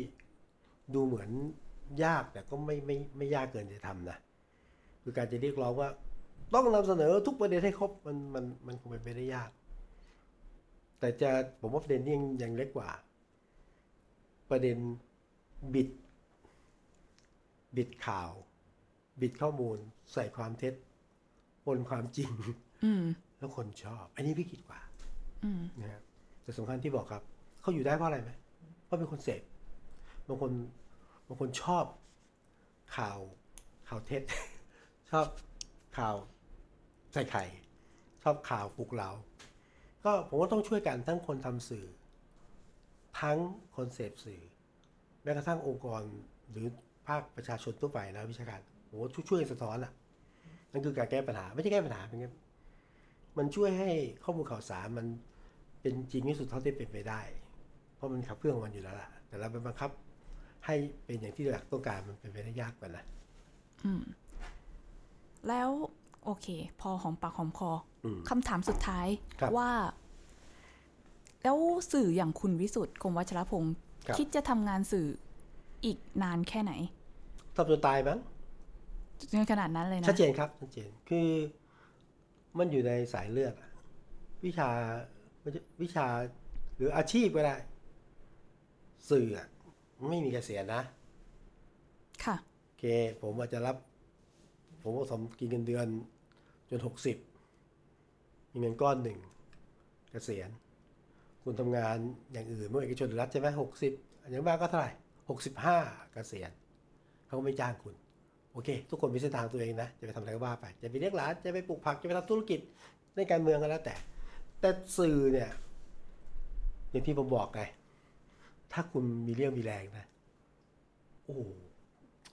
[SPEAKER 2] ดูเหมือนยากแต่ก็ไม่ไม่ไม่ยากเกินจะทำนะคือการจะเรียกร้องว่า ต้องนำเสนอทุกประเด็นให้ครบมันมันมันคงเป็นไปได้ยาก แต่จะผมว่าประเด็นนี้ยังยังเล็กกว่า ประเด็นบิด บิดข่าว บิดข้อมูล ใส่ความเท็จปนความจริง
[SPEAKER 1] อืม
[SPEAKER 2] แล้วคนชอบ อันนี้วิกฤตกว่า
[SPEAKER 1] อืม
[SPEAKER 2] นะครับแต่สำคัญที่บอกครับ เขาอยู่ได้เพราะอะไรไหมเพราะเป็นคนเสพบางคนบางคนชอบข่าวข่าวเท็จ ชอบข่าวใส่ไข่ ชอบข่าวปลุกเรา ก็ผมว่าต้องช่วยกันทั้งคนทำสื่อ ทั้งคนเสพสื่อแม้กระทั่งองค์กรหรือภาคประชาชนทั่วไปนะวิชาการผมว่าช่วยสะท้อนอะนั่นคือการแก้ปัญหา ไม่ใช่แก้ปัญหาเป็นไงมันช่วยให้ข้อมูลข่าวสารมันเป็นจริงที่สุดเท่าที่เป็นไปได้ เพราะมันขับเคลื่องมันอยู่แล้วล่ะ แต่เราไปบังคับให้เป็นอย่างที่เราต้องการมันเป็นไปได้ยากกว่านะ
[SPEAKER 1] แล้ว โอเค พอหอมปากหอมคออ
[SPEAKER 2] ม
[SPEAKER 1] คำถามสุดท้าย
[SPEAKER 2] ครับ
[SPEAKER 1] ว่า แล้วสื่ออย่างคุณวิสุทธ์คมวัชรพงศ์
[SPEAKER 2] ครับ
[SPEAKER 1] คิดจะทำงานสื่ออีกนานแค่ไหน
[SPEAKER 2] ทำจนตายมั้ง
[SPEAKER 1] จนขนาดนั้นเลยนะ
[SPEAKER 2] ชัดเจนครับ ชัดเจน คือมันอยู่ในสายเลือดอะวิชาวิชาหรืออาชีพก็ได้ สื่ออะไม่มีเกษียณนะ
[SPEAKER 1] ค่ะ
[SPEAKER 2] โอเค ผมอาจจะรับ ผมก็สมกินเงินเดือน จนหกสิบมีเงินก้อนหนึ่งเกษียณ คุณทำงานอย่างอื่นไม่ว่าเอกชนหรือรัฐใช่ไหมหกสิบอย่างมากก็เท่าไหร่หกสิบห้าเกษียณเขาก็ไม่จ้างคุณ โอเค ทุกคนมีเส้นทางตัวเองนะ จะไปทำอะไรก็ว่าไป จะไปเลี้ยงหลาน จะไปปลูกผัก จะไปทำธุรกิจในการเมืองก็แล้วแต่ แต่สื่อเนี่ย อย่างที่ผมบอกไง ถ้าคุณมีเรี่ยวมีแรงนะ โอ้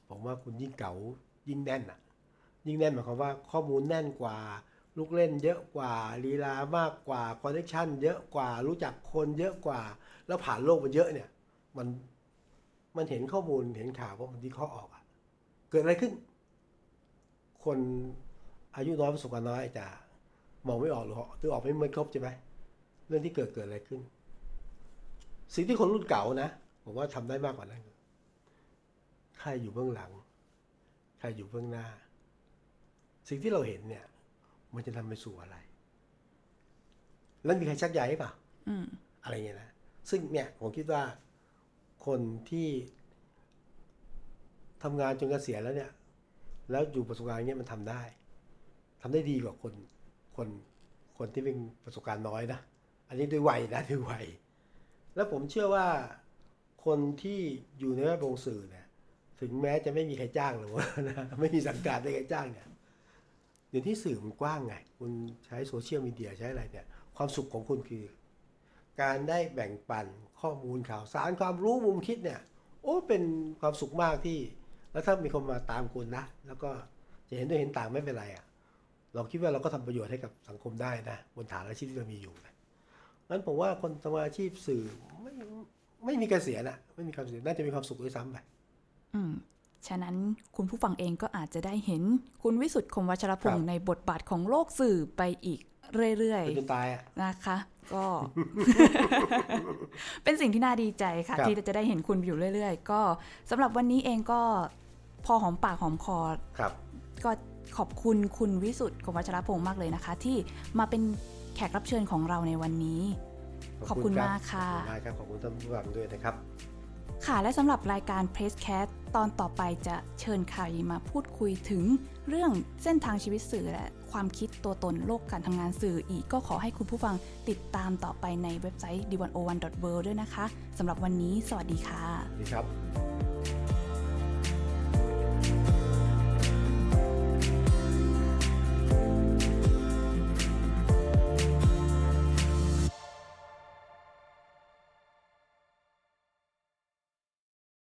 [SPEAKER 2] ผมว่าคุณยิ่งเก๋ายิ่งแน่นอะ ยิ่งแน่นหมายความว่าข้อมูลแน่นกว่า ลูกเล่นเยอะกว่าลีลามากกว่าคอนเนคชั่นเยอะกว่ารู้จักคนเยอะกว่า แล้วผ่านโลกมาเยอะเนี่ย มันมันเห็นข้อมูลเห็นข่าวว่ามันวิเคราะห์ออกอะเกิดอะไรขึ้น คนอายุน้อยประสบการณ์น้อยจะมองไม่ออกหรือหรือออกไม่ไม่ครบใช่ไหมเรื่องที่เกิดเกิดอะไรขึ้น สิ่งที่คนรุ่นเก่านะผมว่าทำได้มากกว่านั้นใครอยู่เบื้องหลัง ใครอยู่เบื้องหน้า สิ่งที่เราเห็นเนี่ย มันจะนำไปสู่อะไร แล้วมีใครชักใยให้เปล่า
[SPEAKER 1] อืม
[SPEAKER 2] อะไรเงี้ยนะซึ่งเนี่ยผมคิดว่าคนที่ทำงานจนเกษียณแล้วเนี่ย แล้วอยู่ประสบการณ์เงี้ยมันทำได้ทำได้ดีกว่าคนคนคนที่เป็นประสบการณ์น้อยนะอันนี้ด้วยวัยนะด้วยวัยแล้วผมเชื่อว่าคนที่อยู่ในแวดวงสื่อเนี่ย ถึงแม้จะไม่มีใครจ้างหรือว่านะไม่มีสังกัดไม่มีใครจ้างเนี่ย เดี๋ยวที่สื่อมันกว้างไง คุณใช้โซเชียลมีเดียใช้อะไรเนี่ย ความสุขของคุณคือ การได้แบ่งปันข้อมูลข่าวสารความรู้มุมคิดเนี่ย โอ้เป็นความสุขมากที่ แล้วถ้ามีคนมาตามคุณนะ แล้วก็จะเห็นด้วยเห็นต่างไม่เป็นไรอะ่ะ เราคิดว่าเราก็ทำประโยชน์ให้กับสังคมได้นะ บนฐานอาชีพที่เรามีอยู่นะงั้นผมว่าคนทำอาชีพสื่อไม่ไม่มีเกษียณอะไม่มีความเกษียน่าจะมีความสุขด้วยซ้ำไป
[SPEAKER 1] อืม ฉะนั้นคุณผู้ฟังเองก็อาจจะได้เห็นคุณวิสุทธ์คมวัชรพง
[SPEAKER 2] ครั
[SPEAKER 1] ศ์
[SPEAKER 2] บ
[SPEAKER 1] ในบทบาทของโลกสื่อไปอีกเรื่อย
[SPEAKER 2] ไปจนตายอะ
[SPEAKER 1] ๆนะคะ ก็ เป็นสิ่งที่น่าดีใจค่ะ
[SPEAKER 2] ครับ
[SPEAKER 1] ที่จะได้เห็นคุณอยู่เรื่อย ๆ ก็สำหรับวันนี้เองก็พอหอมปากหอมคอ
[SPEAKER 2] ครับ
[SPEAKER 1] ก็ขอบคุณคุณวิสุทธ์คมวัชรพงศ์มากเลยนะคะ ที่มาเป็นแขกรับเชิญของเราในวันนี้ ขอบคุณ
[SPEAKER 2] รับ
[SPEAKER 1] มากค่ะ
[SPEAKER 2] ขอบคุณมากครับขอบคุณท่านผู้ฟังด้วยนะครับ
[SPEAKER 1] ค่ะและสำหรับรายการ Press Cat ตอนต่อไปจะเชิญใครมาพูดคุยถึงเรื่องเส้นทางชีวิตสื่อและความคิดตัวตนโลกการทำงานสื่ออีกก็ขอให้คุณผู้ฟังติดตามต่อไปในเว็บไซต์ d 1 0 1 w o r l d ด้วยนะคะสำหรับวันนี้ สวัสดีค่ะ
[SPEAKER 2] สวัสดีครับ